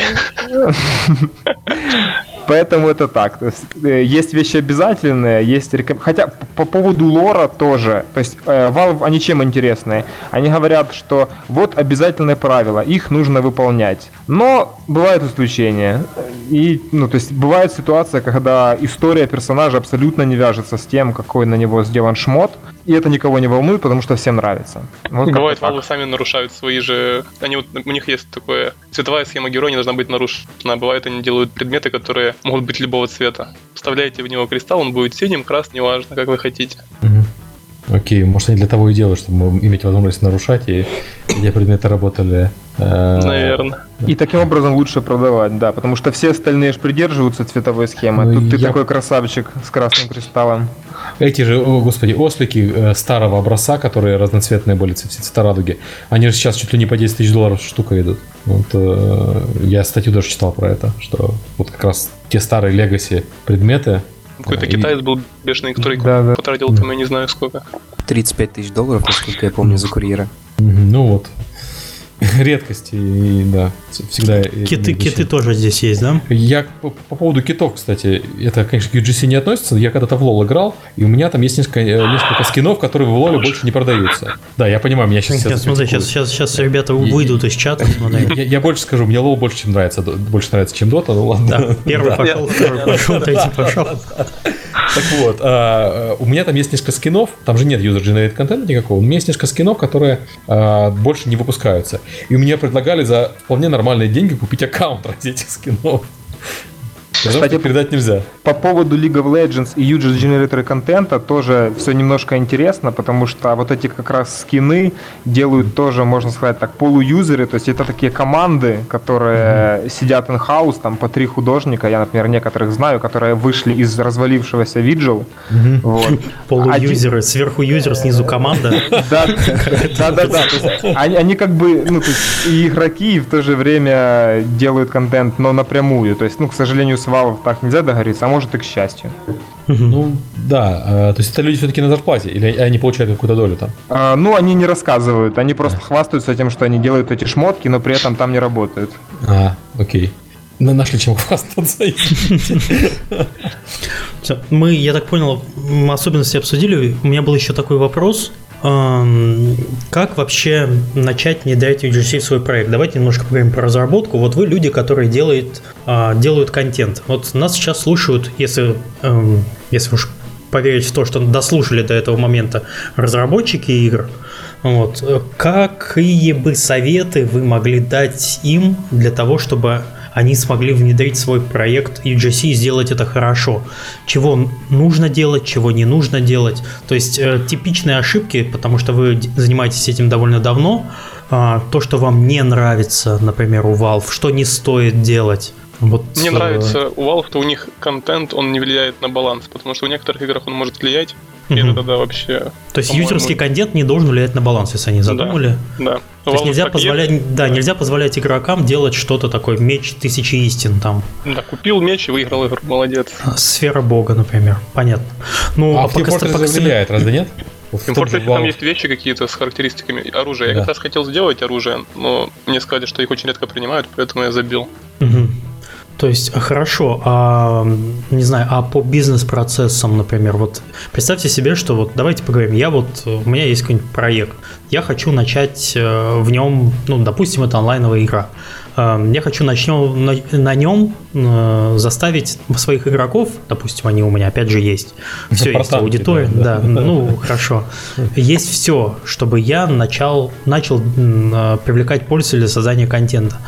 Поэтому это так. Э, есть вещи обязательные, есть реком... Хотя по поводу лора тоже. То есть э, Valve, они чем интересные? Они говорят, что вот обязательные правила, их нужно выполнять. Но бывают исключения. И, ну, то есть бывает ситуация, когда история персонажа абсолютно не вяжется с тем, какой на него сделан шмот и это никого не волнует, потому что всем нравится. Вот Бывает, Valve сами нарушают свои же... Они вот, у них есть такое... Цветовая схема героя не должна быть нарушена. Бывает, они делают предметы, которые могут быть любого цвета. Вставляете в него кристалл, он будет синим, красным, неважно, как вы хотите. Угу. Окей, может они для того и делают, чтобы иметь возможность нарушать, и эти предметы работали Э, Наверное. И таким образом лучше продавать, да, потому что все остальные же придерживаются цветовой схемы. Ну, Тут я... ты такой красавчик с красным кристаллом. Эти же, о, господи, ослики э, старого образца, которые разноцветные были, все цвета радуги, они же сейчас чуть ли не по 10 тысяч долларов штука идут. Вот, э, я статью даже читал про это, что вот как раз те старые легаси предметы, какой-то и... китаец был бешеный, который да, да. потратил там, я не знаю сколько. 35 тысяч долларов, насколько я помню, за курьера. Ну вот, редкости, и да, всегда... Киты, киты тоже здесь есть, да? Я по, по поводу китов, кстати, это, конечно, к UGC не относится, я когда-то в LoL играл, и у меня там есть несколько, э, несколько скинов, которые в LoL больше не продаются. Да, я понимаю, меня сейчас... Сейчас, смотри, сейчас, сейчас, сейчас ребята выйдут из чата. Я, я больше скажу, мне LoL больше, чем нравится, больше нравится, чем Dota, ну ладно. Да, первый пошел, второй пошел, третий пошел. Так вот, а, у меня там есть несколько скинов, там же нет user-generated контента никакого, у меня есть несколько скинов, которые а, больше не выпускаются. И мне предлагали за вполне нормальные деньги купить аккаунт ради этих скинов. Кстати, передать нельзя. По поводу League of Legends и User Generator контента тоже все немножко интересно, потому что вот эти как раз скины делают тоже, можно сказать так, полуюзеры, то есть это такие команды, которые mm-hmm. сидят in-house, там по три художника, я, например, некоторых знаю, которые вышли из развалившегося Vigil. Mm-hmm. Вот. Полуюзеры, сверху юзер, снизу команда. Да, да, да. Они как бы, ну, то есть и игроки, и в то же время делают контент, но напрямую. То есть, ну, к сожалению, с Valve так нельзя договориться, а может и к счастью. Ну, да. А, то есть это люди все-таки на зарплате, или они получают какую-то долю там? А, ну, они не рассказывают, они просто хвастаются тем, что они делают эти шмотки, но при этом там не работают. А, окей. Ну, нашли чем хвастаться. Мы, я так понял, особенности обсудили. У меня был еще такой вопрос. Как вообще начать внедрять UGC в свой проект? Давайте немножко поговорим про разработку. Вот вы люди, которые делают, а, делают контент. Вот нас сейчас слушают, если, если уж поверить в то, что дослушали до этого момента разработчики игр. Вот. Какие бы советы вы могли дать им для того, чтобы они смогли внедрить свой проект UGC и сделать это хорошо. Чего нужно делать, чего не нужно делать. То есть э, типичные ошибки, потому что вы занимаетесь этим довольно давно, э, то, что вам не нравится, например, у Valve, что не стоит делать. Вот, Мне э... нравится у Valve, что у них контент, он не влияет на баланс, потому что в некоторых играх он может влиять, это тогда вообще... То есть юзерский контент не должен влиять на баланс, если они задумали? Да, да. То есть нельзя позволять, есть. да, нельзя позволять игрокам делать что-то такое, меч тысячи истин там. Да, купил меч и выиграл игру, молодец. А, сфера бога, например, понятно. Ну, а, а пока, пока влияет, разве нет? Импорт, если там есть вещи какие-то с характеристиками оружия. Да. Я как раз хотел сделать оружие, но мне сказали, что их очень редко принимают, поэтому я забил. Угу. То есть, а, хорошо, а, не знаю, а по бизнес-процессам, например, вот представьте себе, что вот давайте поговорим, я вот, у меня есть какой-нибудь проект, я хочу начать э, в нем, ну, допустим, это онлайновая игра, э, я хочу начнем, на, на нем э, заставить своих игроков, допустим, они у меня опять же есть, все есть аудитория, да, ну хорошо, есть все, чтобы я начал начал привлекать пользователей для создания контента.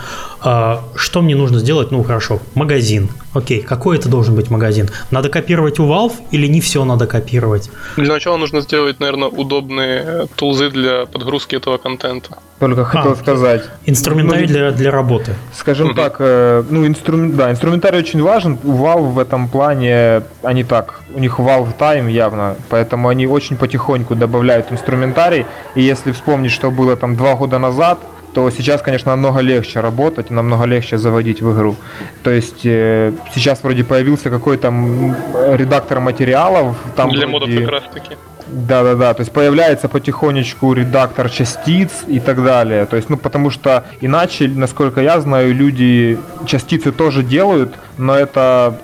А, что мне нужно сделать? Ну, хорошо, магазин. Окей, какой это должен быть магазин? Надо копировать у Valve или не все надо копировать? Для начала нужно сделать, наверное, удобные тулзы для подгрузки этого контента. Только хотел а, сказать. Инструментарий ну, для, для работы. Скажем угу. так, э, ну, инструмент, да, инструментарий очень важен. У Valve в этом плане они так, у них Valve Time явно, поэтому они очень потихоньку добавляют инструментарий. И если вспомнить, что было там два года назад, то сейчас, конечно, намного легче работать, намного легче заводить в игру. То есть э, сейчас вроде появился какой-то редактор материалов. Там Для вроде... модов как раз таки. Да, да, да. То есть появляется потихонечку редактор частиц и так далее. То есть, ну, потому что иначе, насколько я знаю, люди частицы тоже делают, но это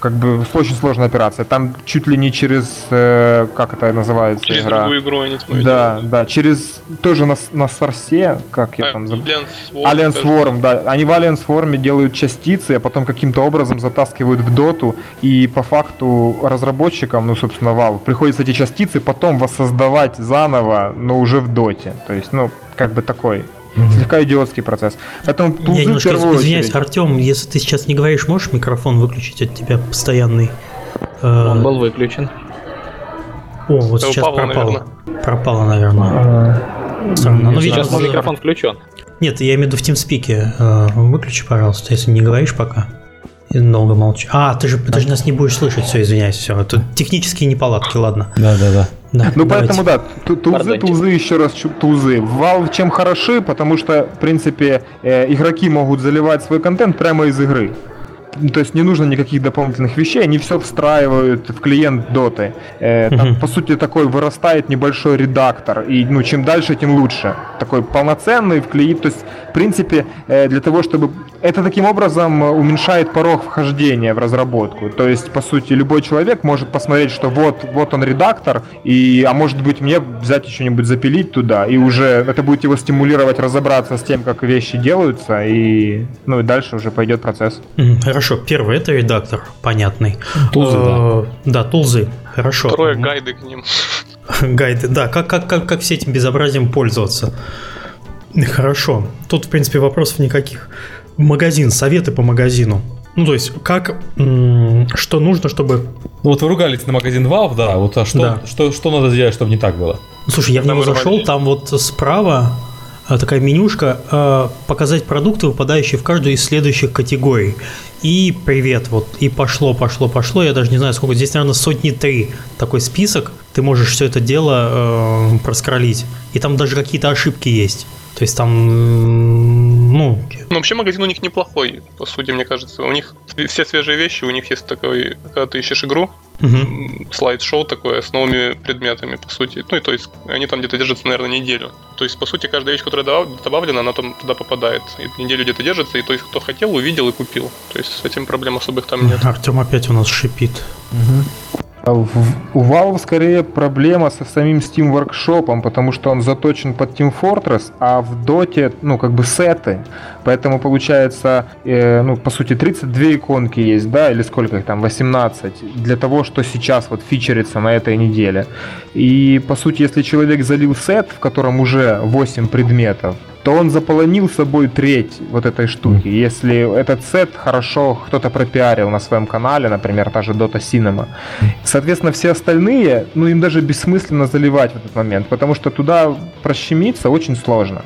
как бы очень сложная операция. Там чуть ли не через, э, как это называется через игра? другую игру они Да, делают. да, через тоже на, на сорсе, как я а, там забыл. Alliance Swarm, да. Они в Alliance Swarm делают частицы, а потом каким-то образом затаскивают в доту, и по факту разработчикам, ну, собственно, Valve, приходится эти частицы потом воссоздавать заново, но уже в доте. То есть, ну, как бы такой Mm-hmm. Слегка идиотский процесс. Поэтому Я немножко извиняюсь, Артем, если ты сейчас не говоришь, можешь микрофон выключить от тебя постоянный? Э, Он был выключен. О, вот сейчас пропало. Наверное. Пропало, наверное. А, Странно. Но, сейчас мой микрофон включен. Нет, я имею в виду в TeamSpeak. Э, выключи, пожалуйста, если не говоришь пока. И долго молчу. А, ты же, ты же нас не будешь слышать, все, извиняюсь, все. Тут технические неполадки, ладно. Да, да, да. Да, ну давайте. поэтому да, тузы, тузы, еще раз тузы. Valve чем хороши, потому что, в принципе, э, игроки могут заливать свой контент прямо из игры. То есть не нужно никаких дополнительных вещей, они все встраивают в клиент доты. Э, там, uh-huh. по сути, такой вырастает небольшой редактор, и ну, чем дальше, тем лучше. Такой полноценный вклеить. То есть, в принципе, э, для того, чтобы... Это таким образом уменьшает порог вхождения в разработку. То есть, по сути, любой человек может посмотреть, что вот, вот он редактор, и, а может быть мне взять что-нибудь запилить туда, и уже это будет его стимулировать разобраться с тем, как вещи делаются, и, ну, и дальше уже пойдет процесс. Хорошо. Хорошо, первый это редактор, понятный. Тулзы, да. Э, да, тулзы, хорошо. Второе гайды к ним. Гайды, да, как, как, как, как все этим безобразием пользоваться. Хорошо, тут, в принципе, вопросов никаких. Магазин, советы по магазину. Ну, то есть, как, что нужно, чтобы... Ну, вот вы ругались на магазин Valve, да, вот а что, да. что, что надо сделать, чтобы не так было? Слушай, я в него зашел, там вот справа такая менюшка э, показать продукты, выпадающие в каждую из следующих категорий. И привет, вот, и пошло, пошло, пошло. Я даже не знаю, сколько. Здесь, наверное, сотни три такой список. Ты можешь все это дело э, проскролить. И там даже какие-то ошибки есть. То есть там, ну... Ну, вообще магазин у них неплохой, по сути, мне кажется. У них все свежие вещи, у них есть такой, когда ты ищешь игру, угу. слайд-шоу такое с новыми предметами, по сути. Ну, и то есть они там где-то держатся, наверное, неделю. То есть, по сути, каждая вещь, которая добавлена, она там туда попадает. И неделю где-то держится, и то есть, кто хотел, увидел и купил. То есть, с этим проблем особых там нет. Артем опять у нас шипит. Угу. А у Valve скорее проблема со самим Steam Workshop, потому что он заточен под Team Fortress, а в Dota, ну, как бы сеты. Поэтому получается, э, ну, по сути, 32 иконки есть, да, или сколько их там, 18, для того, что сейчас вот фичерится на этой неделе. И, по сути, если человек залил сет, в котором уже 8 предметов, то он заполонил собой треть вот этой штуки. Если этот сет хорошо кто-то пропиарил на своем канале, например, та же Dota Cinema, соответственно, все остальные, ну, им даже бессмысленно заливать в этот момент, потому что туда прощемиться очень сложно.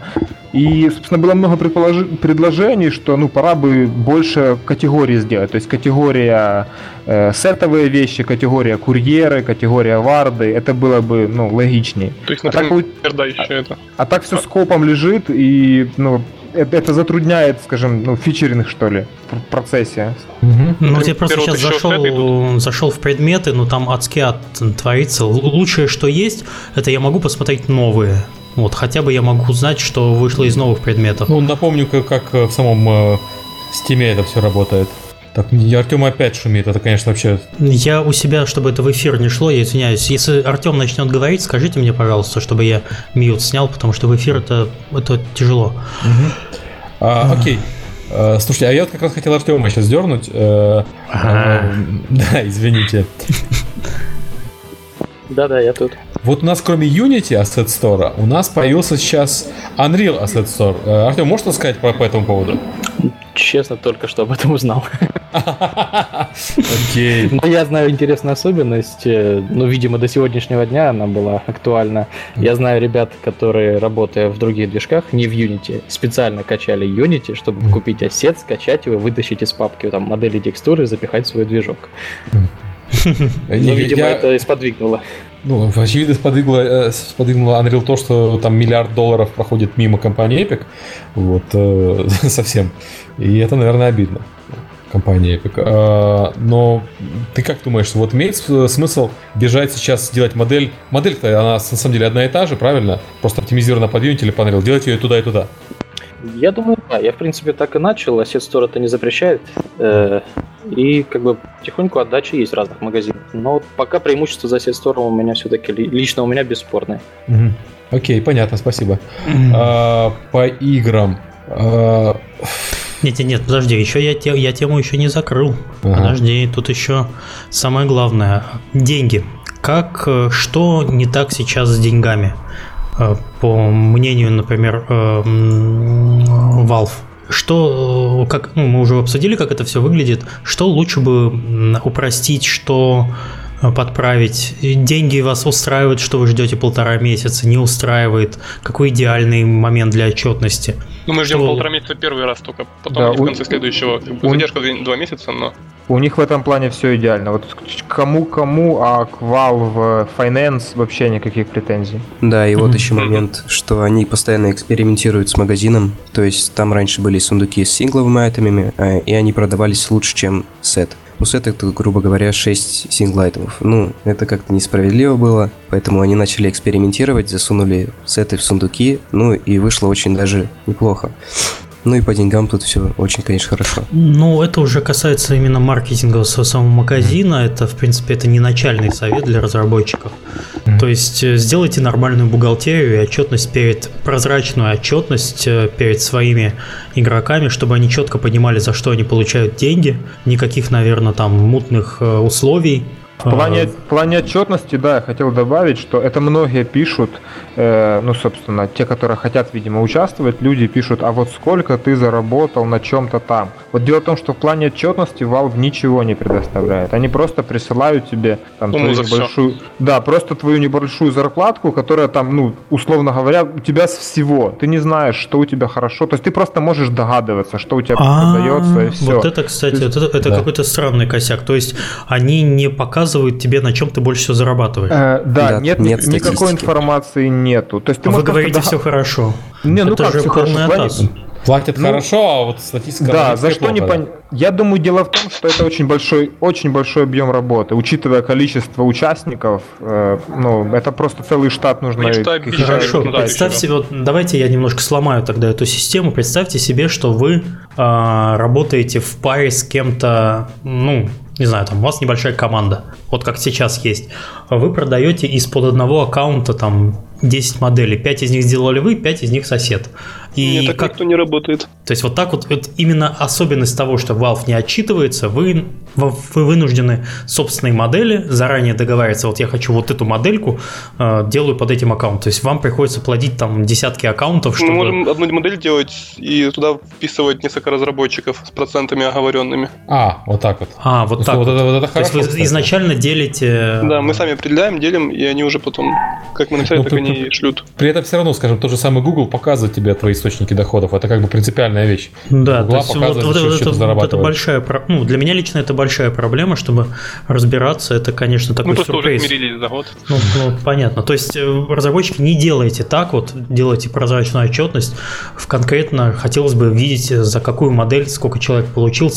И, собственно, было много предложений, что, ну, пора бы больше категорий сделать. То есть категория э, сетовые вещи, категория курьеры, категория варды. Это было бы, ну, логичнее. То есть, например, а так, да, еще а, это. А так все скопом лежит, и, ну, это, это затрудняет, скажем, ну, фичеринг, что ли, в процессе. Угу. Ну, я просто сейчас зашел, зашел в предметы, но там адски ад творится. Лучшее, что есть, это я могу посмотреть новые. Вот, хотя бы я могу узнать, что вышло из новых предметов. Ну, напомню, как, как в самом э, Steam это все работает. Так, Артем опять шумит, это, конечно, вообще... Я у себя, чтобы это в эфир не шло, я извиняюсь. Если Артем начнет говорить, скажите мне, пожалуйста, чтобы я мьют снял, потому что в эфир это, это тяжело. Угу. А, окей. А, слушайте, а я вот как раз хотел Артема сейчас дернуть. Э. Э, да, извините. Да-да, я тут. Вот у нас кроме Unity Asset Store, у нас появился сейчас Unreal Asset Store. Э, Артем, можешь что сказать по, по этому поводу? Честно, только что об этом узнал. Окей. Но я знаю интересную особенность, ну, видимо, до сегодняшнего дня она была актуальна. Я знаю ребят, которые, работая в других движках, не в Unity, специально качали Unity, чтобы купить ассет, скачать его, вытащить из папки там модели текстуры и запихать в свой движок. Но, видимо, это сподвигнуло. Ну, очевидно, сподвигло, э, сподвигнуло Unreal то, что там миллиард долларов проходит мимо компании Epic. Вот, э, совсем. И это, наверное, обидно. Компания Epic. А, но ты как думаешь, вот имеет смысл бежать сейчас делать модель? Модель-то, она на самом деле одна и та же, правильно? Просто оптимизирована под Unity или Unreal. Делать ее туда и туда. Я думаю, да. Я, в принципе, так и начал. Asset Store это не запрещает. Э, и как бы потихоньку отдача есть в разных магазинах. Но пока преимущество за Asset Store у меня все-таки лично у меня бесспорное. Угу. Окей, понятно, спасибо. А, по играм. А... Нет, нет, нет, подожди, еще я, те, я тему еще не закрыл. Ага. Подожди, тут еще самое главное. Деньги. Как, э, что не так сейчас с деньгами? Э, по мнению, например, э, Valve. Что, как, ну, мы уже обсудили, как это все выглядит. Что лучше бы упростить, что подправить. Деньги вас устраивают, что вы ждете полтора месяца, не устраивает. Какой идеальный момент для отчетности? Ну, мы ждем что... полтора месяца первый раз только, потом да, в конце у... следующего. У... Задержка два месяца, но... У них в этом плане все идеально. Вот кому-кому, а к Valve Finance вообще никаких претензий. Да, и вот еще момент, что они постоянно экспериментируют с магазином. То есть там раньше были сундуки с сингловыми айтемами, а, и они продавались лучше, чем сет. У сета, это, грубо говоря, 6 синглайтов. Ну, это как-то несправедливо было, поэтому они начали экспериментировать, засунули сеты в сундуки, ну и вышло очень даже неплохо. Ну и по деньгам тут все очень, конечно, хорошо. Ну, это уже касается именно маркетинга самого магазина. Это, в принципе, это не начальный совет для разработчиков. Mm-hmm. То есть э, сделайте нормальную бухгалтерию и отчетность перед прозрачную отчетность э, перед своими игроками, чтобы они четко понимали, за что они получают деньги. Никаких, наверное, там мутных э, условий в плане, в плане отчетности, да, я хотел добавить, что это многие пишут, э, ну, собственно, те, которые хотят, видимо, участвовать, люди пишут, а вот сколько ты заработал на чем-то там. Вот дело в том, что в плане отчетности Valve ничего не предоставляет. Они просто присылают тебе там ну, твою небольшую, все. да, просто твою небольшую зарплатку, которая там, ну, условно говоря, у тебя с всего. Ты не знаешь, что у тебя хорошо. То есть ты просто можешь догадываться, что у тебя продается и все. Вот это, кстати, это, это какой-то странный косяк. То есть они не показывают показывают тебе, на чем ты больше всего зарабатываешь. Э, да, да, нет, нет никакой информации нету. То есть ты а вы говорите, да... все хорошо. Не, ну Это как же все хорошо? Платят ну, хорошо, а вот статистика... Да, за что не пон... Я думаю, дело в том, что это очень большой, очень большой объем работы. Учитывая количество участников, э, ну, это просто целый штат нужно... Хорошо, ну, представьте, вот, давайте я немножко сломаю тогда эту систему. Представьте себе, что вы э, работаете в паре с кем-то, ну, не знаю, там у вас небольшая команда, вот как сейчас есть, вы продаете из-под одного аккаунта там 10 моделей, 5 из них сделали вы, 5 из них сосед. И Нет, так как... никто не работает. То есть вот так вот, вот именно особенность того, что Valve не отчитывается, вы, вы вынуждены собственные модели заранее договариваться, вот я хочу вот эту модельку, э, делаю под этим аккаунтом. То есть вам приходится платить там десятки аккаунтов, чтобы... Мы можем одну модель делать и туда вписывать несколько разработчиков с процентами оговоренными. А, вот так вот. А, вот так вот. вот. Это, вот это То хорошо, есть вы кстати. изначально делите... Да, мы сами определяем, делим, и они уже потом, как мы написали, ну, так они шлют. При этом все равно, скажем, тот же самый Google показывает тебе твои источники доходов. Это как бы принципиальная вещь. Да, то есть вот, вот, вот, это, вот это большая, ну, для меня лично это большая проблема, чтобы разбираться, это, конечно, такой Мы сюрприз. Мы смирились за год. Ну, ну, понятно. То есть э, разработчики не делайте так вот, делайте прозрачную отчетность. В конкретно хотелось бы видеть, за какую модель, сколько человек получил,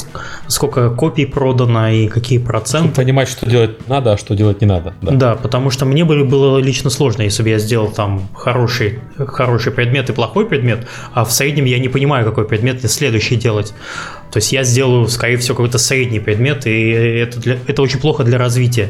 сколько копий продано и какие проценты. Чтобы понимать, что делать надо, а что делать не надо. Да, да потому что мне было лично сложно, если бы я сделал там хороший, хороший предмет и плохой предмет, а в среднем я не понимаю, какой предмет мне следующий делать. То есть я сделаю, скорее всего, какой-то средний предмет, и это, для, это очень плохо для развития.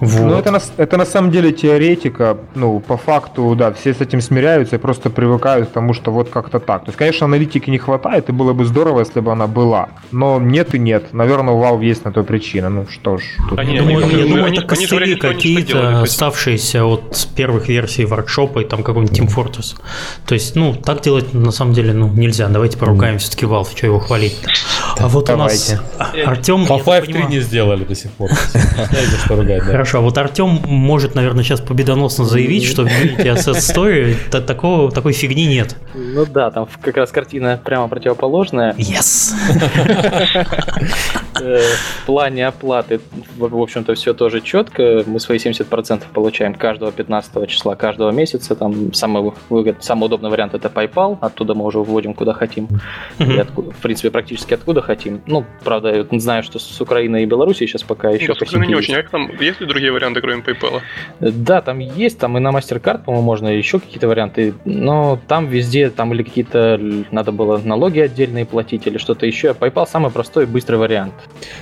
Вот. Ну, это на, это на самом деле теоретика. Ну, по факту, да, все с этим смиряются и просто привыкают к тому, что вот как-то так. То есть, конечно, аналитики не хватает, и было бы здорово, если бы она была. Но нет и нет. Наверное, у Valve есть на то причина. Ну что ж. Тут... Они, думаю, они, я думаю, они, это костыли какие-то оставшиеся от первых версий воркшопа и там какой-нибудь Team Fortress. То есть, ну, так делать на самом деле ну, нельзя. Давайте поругаем mm. все-таки Valve, что его хвалить. А вот Давайте. у нас Артем... Half-Life 3 не сделали до сих пор. что ругать, да. Хорошо, а вот Артем может, наверное, сейчас победоносно заявить, что в Unity Asset Story такого, такой фигни нет. Ну да, там как раз картина прямо противоположная. Yes! Э, в плане оплаты, в общем-то, все тоже четко. Мы свои 70% получаем каждого 15 числа каждого месяца. Там самый, выгод, самый удобный вариант это PayPal. Оттуда мы уже вводим куда хотим. И откуда, в принципе, практически откуда хотим. Ну, правда, я знаю, что с Украиной и Белоруссией сейчас пока еще... Ну, не очень. А там есть ли другие варианты, кроме PayPal? Да, там есть. Там и на MasterCard, по-моему, можно еще какие-то варианты. Но там везде, там или какие-то... Надо было налоги отдельные платить или что-то еще. PayPal самый простой и быстрый вариант.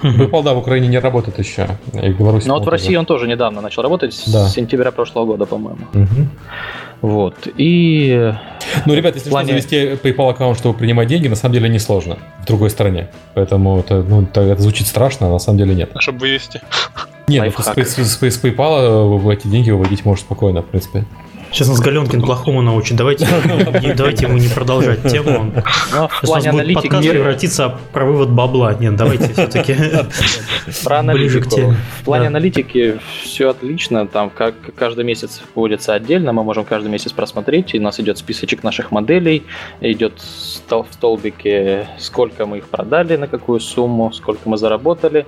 PayPal, да, в Украине не работает еще. И в Беларуси. Но вот в России он тоже недавно начал работать, с сентября прошлого года, по-моему. Вот. И... Ну, ребят, если плане... что, завести PayPal аккаунт, чтобы принимать деньги, на самом деле не сложно в другой стране. Поэтому это, ну, это, это звучит страшно, а на самом деле нет. А чтобы вывести? Нет, ну, с, с, с, с PayPal эти деньги выводить может спокойно, в принципе. Сейчас нас Галенкин плохому научит. Давайте, давайте ему не продолжать тему. Но в плане будет подкаст превратиться про вывод бабла. Нет, давайте все-таки про аналитику. В плане аналитики все отлично. Там как каждый месяц вводится отдельно. Мы можем каждый месяц просмотреть. И у нас идет списочек наших моделей. Идет в столбике, сколько мы их продали, на какую сумму, сколько мы заработали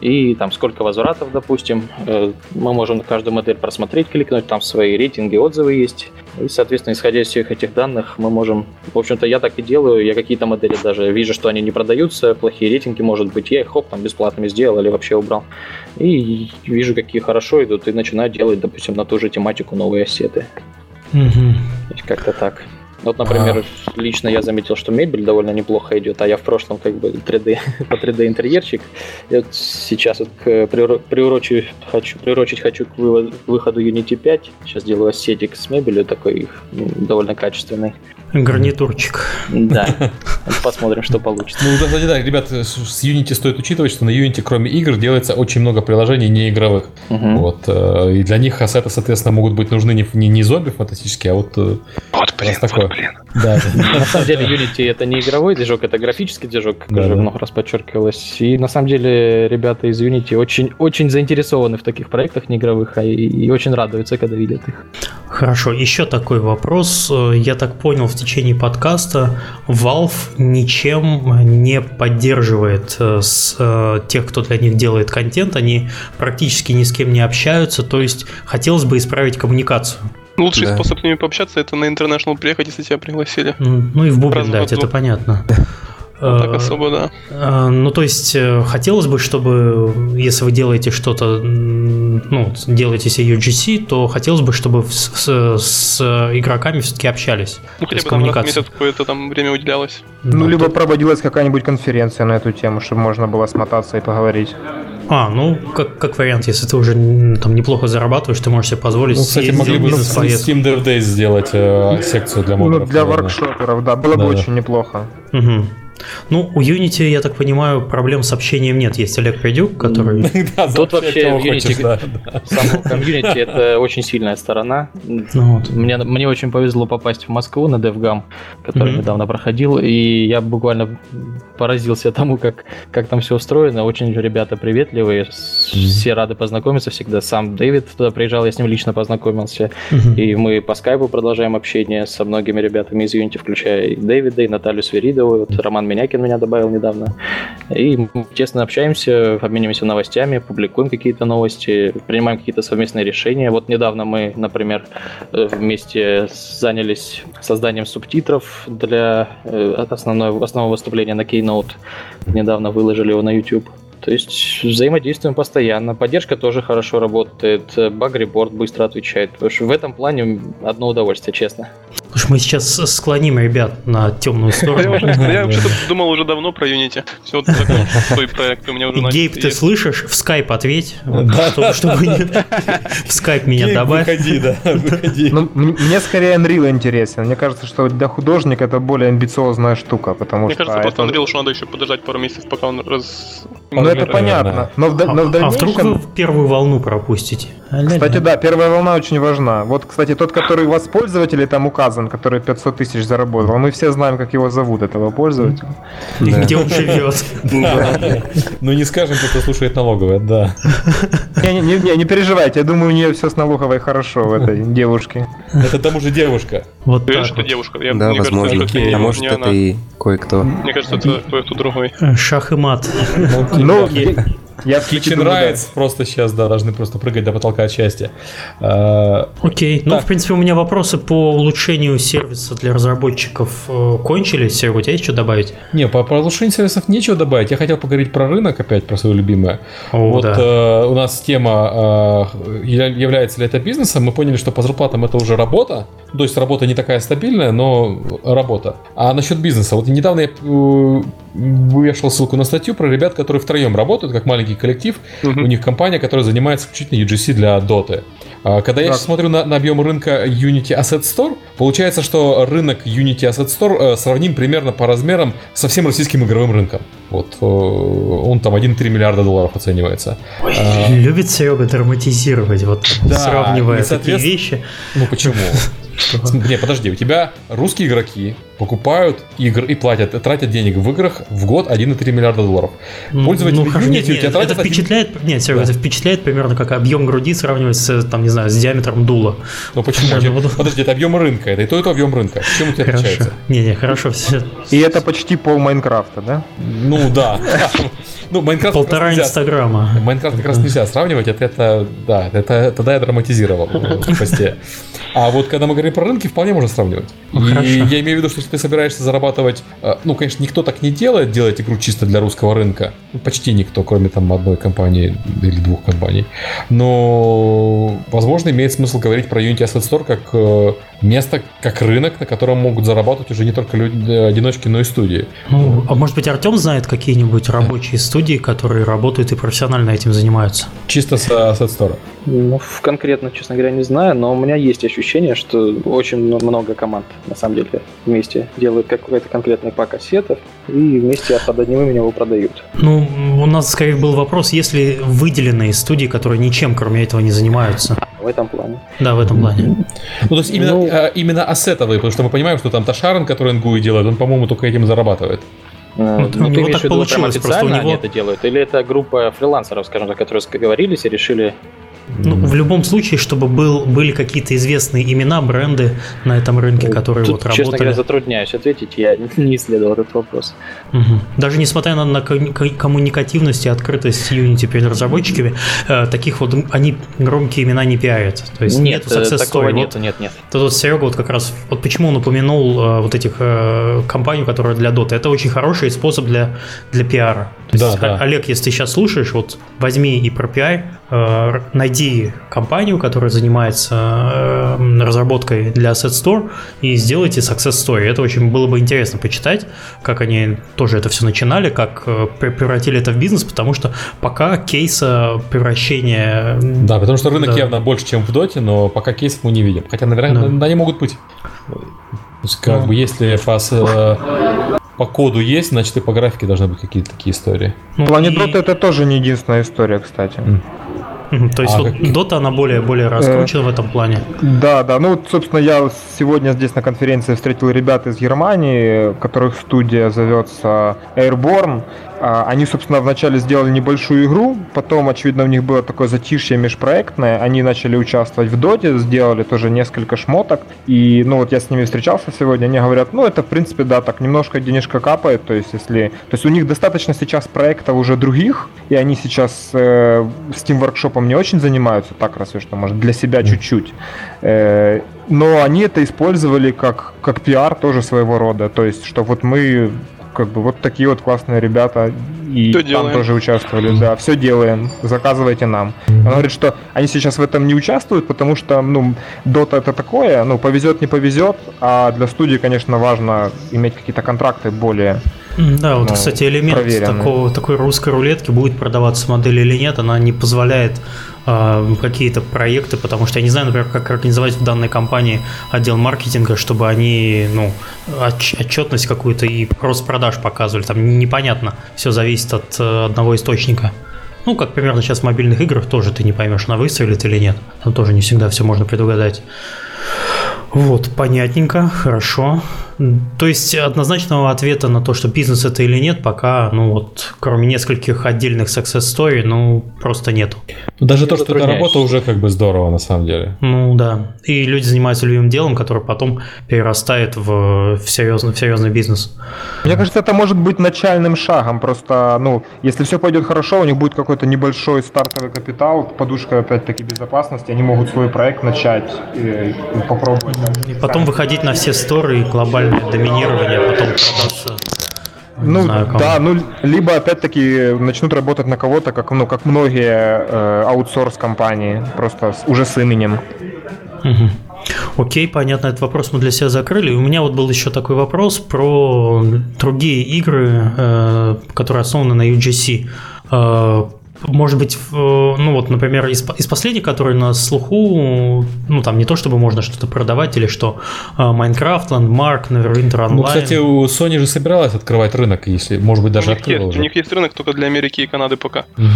и там сколько возвратов, допустим. Э, мы можем каждую модель просмотреть, кликнуть, там свои рейтинги, отзывы есть. И, соответственно, исходя из всех этих данных, мы можем... В общем-то, я так и делаю. Я какие-то модели даже вижу, что они не продаются, плохие рейтинги, может быть, я их хоп, там бесплатными сделал или вообще убрал. И вижу, какие хорошо идут, и начинаю делать, допустим, на ту же тематику новые ассеты. Угу. Как-то так. Вот, например, а. лично я заметил, что мебель довольно неплохо идет, а я в прошлом как бы 3D, по 3D интерьерчик. И вот сейчас вот к, приурочить, хочу, приурочить хочу к выходу Unity 5. Сейчас делаю ассетик с мебелью такой довольно качественный. Гарнитурчик. Да. Посмотрим, что получится. Ну, кстати, да, ребят, с Unity стоит учитывать, что на Unity, кроме игр, делается очень много приложений неигровых. Угу. Вот. Э, и для них ассеты, соответственно, могут быть нужны не, не, не зомби фантастические, а вот... Э, вот, блин, такое. вот, блин. Да. На самом деле Unity это не игровой движок, это графический движок, как уже много раз подчеркивалось. И на самом деле ребята из Unity очень, очень заинтересованы в таких проектах неигровых и, и очень радуются, когда видят их. Хорошо, еще такой вопрос. Я так понял, в течение подкаста Valve ничем не поддерживает э, с э, тех, кто для них делает контент, они практически ни с кем не общаются, то есть хотелось бы исправить коммуникацию. Лучший да. способ с ними пообщаться это на International приехать, если тебя пригласили. Ну и в бубен дать, это понятно. Ну, так особо, да. Э, ну, то есть, хотелось бы, чтобы, если вы делаете что-то, ну, делаете себе UGC, то хотелось бы, чтобы с, с, с игроками все-таки общались. Ну, хотя бы там раз в месяц какое-то там время уделялось. Ну, либо проводилась какая-нибудь конференция на эту тему, чтобы можно было смотаться и поговорить. А, ну, как, как вариант, если ты уже там неплохо зарабатываешь, ты можешь себе позволить Ну, кстати, могли бы Steam Dev Days сделать э, секцию для модеров. Ну, для воркшоперов, да, было да, бы да. очень неплохо. Угу. Ну, у Unity, я так понимаю, проблем с общением нет. Есть Олег Придюк, который... Тут вообще в Unity, сам комьюнити, это очень сильная сторона. Ну мне, мне очень повезло попасть в Москву на DevGam, который недавно проходил, и я буквально поразился тому, как, как там все устроено. Очень ребята приветливые, все рады познакомиться всегда. Сам Дэвид туда приезжал, я с ним лично познакомился. И мы по скайпу продолжаем общение со многими ребятами из Unity, включая и Дэвида, и Наталью Сверидову, Роман Менякин меня добавил недавно. И мы честно общаемся, обмениваемся новостями, публикуем какие-то новости, принимаем какие-то совместные решения. Вот недавно мы, например, э, вместе занялись созданием субтитров для э, основного, основного выступления на Keynote. Недавно выложили его на YouTube. То есть взаимодействуем постоянно. Поддержка тоже хорошо работает. Баг-репорт быстро отвечает. Потому что в этом плане одно удовольствие, честно. Слушай, мы сейчас склоним ребят на темную сторону. Я вообще-то думал уже давно про Unity. Все, такой проект у меня уже Гейб, ты слышишь? В скайп ответь. Чтобы в скайп меня добавить. Выходи, да, выходи. Ну, мне скорее Unreal интересен. Мне кажется, что для художника это более амбициозная штука, потому Мне что... кажется, просто Unreal, что надо еще подождать пару месяцев, пока он раз... Ну это понятно, но в, в А вдруг вы дальнейшем... первую волну пропустите? Кстати, да, первая волна очень важна. Вот, кстати, тот, который у вас пользователь там указан, который 500 тысяч заработал, мы все знаем, как его зовут, этого пользователя. И где он живет? Ну не скажем, кто слушает налоговая, да. Не, не, не, не переживайте, я думаю, у нее все с налоговой хорошо в этой девушке. Это там уже девушка. Вот Ты так что девушка? Я, Да, возможно. А может это и кое-кто. Мне кажется, это кое-кто другой. Шах и мат. Ну, я Kitchen Rights просто сейчас, да, должны просто прыгать до потолка от счастья. А, Окей. Ну, в принципе, у меня вопросы по улучшению сервиса для разработчиков э, кончились. Серега, у тебя есть что добавить? Не, по, по улучшению сервисов нечего добавить. Я хотел поговорить про рынок опять, про свое любимое. О, вот да. э, у нас тема э, является ли это бизнесом. Мы поняли, что по зарплатам это уже работа. То есть работа не такая стабильная, но работа. А насчет бизнеса. Вот недавно я э, вышел ссылку на статью про ребят, которые втроем работают, как маленький коллектив. Мгм. У них компания, которая занимается исключительно UGC для Dota. А, Когда я Так. сейчас смотрю на, на объем рынка Unity Asset Store, получается, что рынок Unity Asset Store э, сравним примерно по размерам со всем российским игровым рынком. Вот э, он там 1,3 миллиарда долларов оценивается. А, Любит Серега драматизировать, вот Да, сравнивая и, такие вещи. Ну почему? Не, подожди, у тебя русские игроки покупают игры и платят, тратят денег в играх в год 1,3 миллиарда долларов. Пользователи ну, хорошо, нет, у тебя нет, тратят это впечатляет, нет, Серега, Да. это впечатляет примерно как объем груди сравнивается, там, не знаю, с диаметром дула. Ну почему? Вот- Подожди, это объем рынка, это и то, и то объем рынка. Чем у тебя Хорошо. отличается? Не-не, хорошо, все. И это почти пол Майнкрафта, да? Ну да. Ну, Майнкрафт Полтора инстаграма. Майнкрафт как раз нельзя сравнивать, это, это да, это тогда я драматизировал в посте. А вот когда мы говорим про рынки, вполне можно сравнивать. Ну, И я имею в виду, что ты собираешься зарабатывать, э, ну, конечно, никто так не делает, делать игру чисто для русского рынка. Ну, Почти никто, кроме там одной компании или двух компаний. Но, возможно, имеет смысл говорить про Unity Asset Store как э, место, как рынок, на котором могут зарабатывать уже не только люди, одиночки, но и студии. Ну, а может быть, Артем знает какие-нибудь рабочие студии, которые работают и профессионально этим занимаются? Чисто с Asset Store. Ну, конкретно, честно говоря, не знаю, но у меня есть ощущение, что очень мно- много команд, на самом деле, вместе делают какой-то конкретный пак ассетов и вместе под одним именем его продают. Ну, у нас скорее был вопрос, есть ли выделенные студии, которые ничем кроме этого не занимаются? В этом плане. Да, в этом плане. Ну, то есть именно, Ну- э, именно ассетовые, потому что мы понимаем, что там Ташарен, который НГУ делает, он, по-моему, только этим зарабатывает. Э, Вот у ну, ты него так получилось, просто у него- они это делают? Или это группа фрилансеров, скажем так, которые сговорились и решили... Ну, в любом случае, чтобы был, были какие-то известные имена, бренды на этом рынке, которые Тут, вот честно работали. говоря, затрудняюсь ответить, я не исследовал этот вопрос. Мгм. Даже несмотря на, на ком- коммуникативность и открытость Unity перед разработчиками, э, таких вот они громкие имена не пиарят. То есть Нет, нету success такого story. нету, Вот, нет, нет. тут вот Серега вот как раз, вот почему он упомянул э, вот этих э, компанию, которая для Dota. Это очень хороший способ для, для пиара. То Да, есть, да. Олег, если ты сейчас слушаешь, вот возьми и пропиарь, найди компанию, которая занимается э, разработкой для Asset Store и сделайте success story. Это очень было бы интересно почитать, как они тоже это все начинали, как э, пре- превратили это в бизнес, потому что пока кейса превращения... Да, потому что рынок Да. явно больше, чем в Доте, но пока кейсов мы не видим. Хотя, наверное, Да. они могут быть. То есть, как Ну. бы, если по, с- э, по коду есть, значит и по графике должны быть какие-то такие истории. Ну, В плане и- это тоже не единственная история, кстати. Мгм, То есть А вот как- Dota, она более, более раскручена в этом плане. Да, да. Ну, вот, собственно, я сегодня здесь на конференции встретил ребят из Германии, которых студия зовется Airborne. А, Они, собственно, вначале сделали небольшую игру, потом, очевидно, у них было такое затишье межпроектное. Они начали участвовать в доте, сделали тоже несколько шмоток. И, ну, вот я с ними встречался сегодня, они говорят, ну, это, в принципе, да, так немножко денежка капает. То есть, если... То есть, у них достаточно сейчас проектов уже других, и они сейчас э, Steam Workshop не очень занимаются, так разве что, может, для себя чуть-чуть. Э, но они это использовали как, как пиар тоже своего рода. То есть, что вот мы как бы вот такие вот классные ребята, и все там делаем. тоже участвовали, да, все делаем, заказывайте нам. Он говорит, что они сейчас в этом не участвуют, потому что, ну, Dota это такое, ну, повезет, не повезет, а для студии, конечно, важно иметь какие-то контракты более да, вот, ну, кстати, элемент такого, такой русской рулетки, будет продаваться модель или нет, она не позволяет э, какие-то проекты, потому что я не знаю, например, как организовать в данной компании отдел маркетинга, чтобы они ну, отч- отчетность какую-то и рост продаж показывали. Там непонятно, все зависит от э, одного источника. Ну, как примерно сейчас в мобильных играх тоже ты не поймешь, она выстрелит или нет. Там тоже не всегда все можно предугадать. Вот, понятненько, хорошо. То есть однозначного ответа на то, что бизнес это или нет, пока, ну вот, кроме нескольких отдельных success story, ну, просто нету. Ну, даже то, что это работа, уже как бы здорово, на самом деле. Ну, да. И люди занимаются любимым делом, которое потом перерастает в, в, серьезный, в серьезный бизнес. Мне кажется, это может быть начальным шагом. Просто, ну, если все пойдет хорошо, у них будет какой-то небольшой стартовый капитал, подушка, опять-таки, безопасности, они могут свой проект начать и, и попробовать. И потом выходить на все сторы и глобально доминирование, а потом продаться ну знаю, да, ну либо опять-таки начнут работать на кого-то, как ну как многие э, аутсорс компании, просто с, уже с именем. Угу. Окей, понятно, этот вопрос мы для себя закрыли. У меня вот был еще такой вопрос про другие игры, э, которые основаны на UGC. Э, может быть, ну вот, например, из, из последних, которые на слуху, ну там не то чтобы можно что-то продавать или что, Майнкрафт, Landmark, Neverwinter Online. Ну, кстати, у Sony же собиралась открывать рынок, если, может быть, даже открыла уже. У них есть рынок только для Америки и Канады пока. Угу.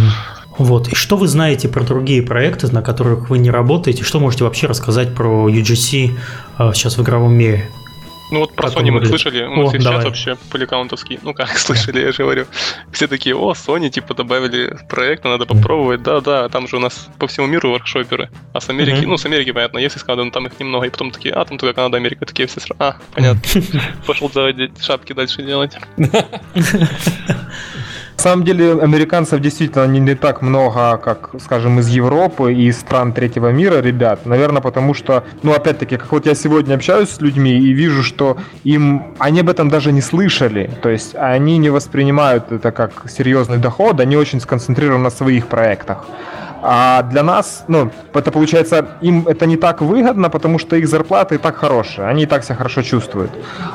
Вот. И что вы знаете про другие проекты, на которых вы не работаете? Что можете вообще рассказать про UGC а, сейчас в игровом мире? Ну вот про как Sony мы слышали, мы сейчас давай. вообще поликаунтовский, ну как слышали, я же говорю. Все такие, о, Sony типа добавили проект, надо попробовать, да-да, там же у нас по всему миру воркшоперы. А с Америки, mm-hmm. ну с Америки, понятно, есть из Канады, но там их немного. И потом такие, а, там только Канада, Америка, такие все сразу, а, понятно. Пошел заводить шапки дальше делать. На самом деле американцев действительно не, не так много, как, скажем, из Европы и из стран третьего мира, ребят. Наверное, потому что, ну, опять-таки, как вот я сегодня общаюсь с людьми и вижу, что им, они об этом даже не слышали. То есть они не воспринимают это как серьезный доход, они очень сконцентрированы на своих проектах. А для нас, ну, это получается, им это не так выгодно, потому что их зарплаты и так хорошие, они и так себя хорошо чувствуют.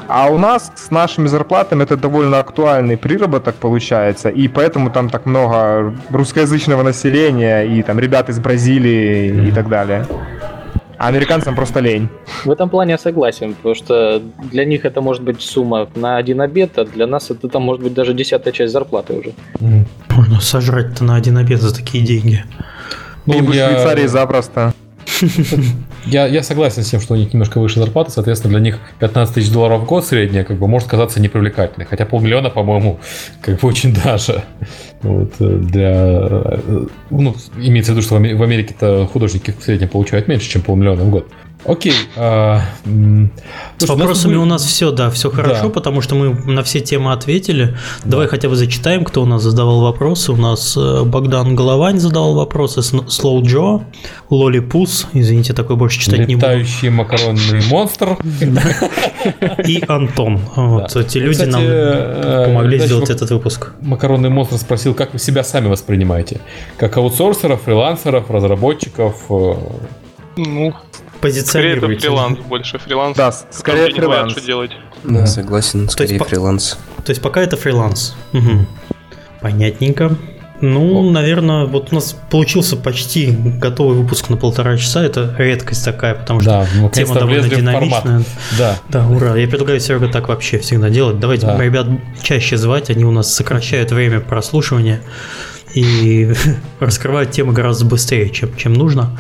А у нас с нашими зарплатами это довольно актуальный приработок получается, и поэтому там так много русскоязычного населения и там ребят из Бразилии и так далее. А американцам просто лень. В этом плане я согласен, потому что для них это может быть сумма на один обед, а для нас это там может быть даже десятая часть зарплаты уже. Можно сожрать-то на один обед за такие деньги. Ну, Либо я... Швейцарии запросто. Я, я согласен с тем, что у них немножко выше зарплата, соответственно, для них 15 тысяч долларов в год средняя как бы может казаться непривлекательной. Хотя полмиллиона, по-моему, как бы очень даже. Вот, э, для, э, ну, имеется в виду, что в Америке-то художники в среднем получают меньше, чем полмиллиона в год. Окей. А, С вопросами у нас все, да, все хорошо, да. потому что мы на все темы ответили. Да. Давай хотя бы зачитаем, кто у нас задавал вопросы. У нас э, Богдан Головань задавал вопросы, Слоу Джо, Лоли Пус, извините, такой больше читать не буду. Летающий макаронный монстр. И Антон. Вот эти люди нам э, помогли сделать этот выпуск. Макаронный монстр спросил, как вы себя сами воспринимаете? Как аутсорсеров, фрилансеров, разработчиков? Э, ну, позиционируете. Скорее это фриланс больше. Фриланс. Да, скорее фриланс. что делать. Да, согласен, скорее то есть, фриланс. То есть пока это фриланс. Угу. Понятненько. Ну, О. наверное, вот у нас получился почти готовый выпуск на полтора часа. Это редкость такая, потому что да, тема довольно динамичная. Да. Да, ура. Я предлагаю, Серега, так вообще всегда делать. Давайте да. ребят чаще звать, они у нас сокращают время прослушивания и раскрывают темы гораздо быстрее, чем, чем нужно.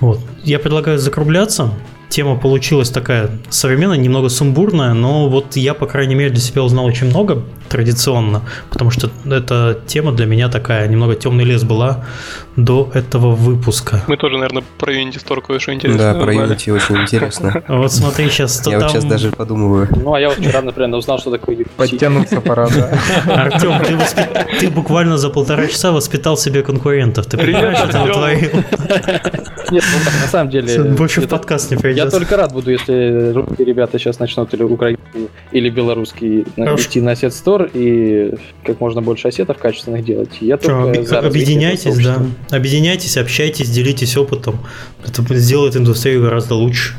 Вот. Я предлагаю закругляться тема получилась такая современная, немного сумбурная, но вот я, по крайней мере, для себя узнал очень много традиционно, потому что эта тема для меня такая, немного темный лес была до этого выпуска. Мы тоже, наверное, про Unity Store кое-что интересное Да, про Unity очень интересно. Вот смотри, сейчас Я вот сейчас даже подумываю. Ну, а я вот вчера, например, узнал, что такое Unity. Подтянуться пора, да. Артем, ты буквально за полтора часа воспитал себе конкурентов. Ты понимаешь, что ты натворил? Нет, ну, на самом деле... Больше в подкаст не придешь я только рад буду, если русские ребята сейчас начнут или украинские, или белорусские Хорошо. идти на Asset Store и как можно больше ассетов качественных делать. Я Что, только за объединяйтесь, да. Объединяйтесь, общайтесь, делитесь опытом. Это сделает индустрию гораздо лучше.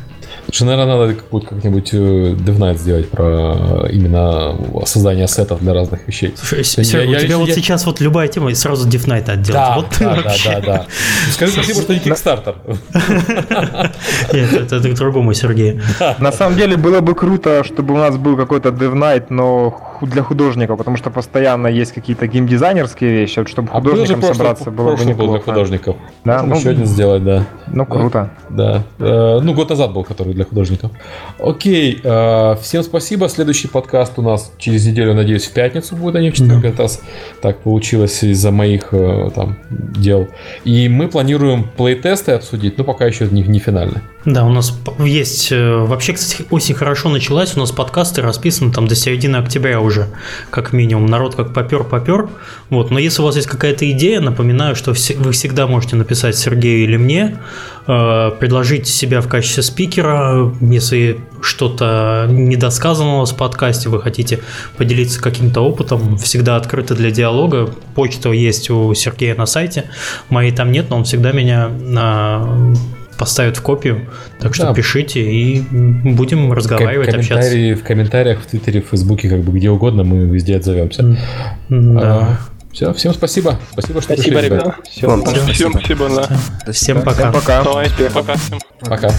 Что, наверное, надо какую-то как-нибудь э, DevNight сделать про именно создание сетов для разных вещей. Слушай, Серега, я, у тебя я, вот я... сейчас вот любая тема, и сразу DevNight отделать. Да, вот да, да, да, да. Скажи спасибо, что не Kickstarter. Нет, это к другому Сергею. На самом деле было бы круто, чтобы у нас был какой-то DevNight, но для художников, потому что постоянно есть какие-то геймдизайнерские вещи, вот чтобы а художникам а собраться было бы неплохо. был для художников. Да, ну, еще один сделать, да. Ну, круто. Да. Э, ну, год назад был, который для художников. Окей, э, всем спасибо. Следующий подкаст у нас через неделю, надеюсь, в пятницу будет, а не в четверг. Да. Раз так получилось из-за моих э, там дел. И мы планируем плейтесты обсудить, но пока еще не, не финальные. Да, у нас есть... Вообще, кстати, осень хорошо началась. У нас подкасты расписаны там до середины октября уже, как минимум. Народ как попер-попер. Вот. Но если у вас есть какая-то идея, напоминаю, что вы всегда можете написать Сергею или мне, э, предложить себя в качестве спикера, если что-то недосказано у вас в подкасте, вы хотите поделиться каким-то опытом, всегда открыто для диалога. Почта есть у Сергея на сайте, моей там нет, но он всегда меня на поставят в копию. Так что да. пишите и будем разговаривать, комментарии, общаться. В комментариях, в Твиттере, в Фейсбуке, как бы где угодно, мы везде отзовемся. Да. А, все, всем спасибо. Спасибо, что спасибо, пришли, ребята. Все, всем спасибо, да. Всем пока. Всем пока. Давай, пока. Пока.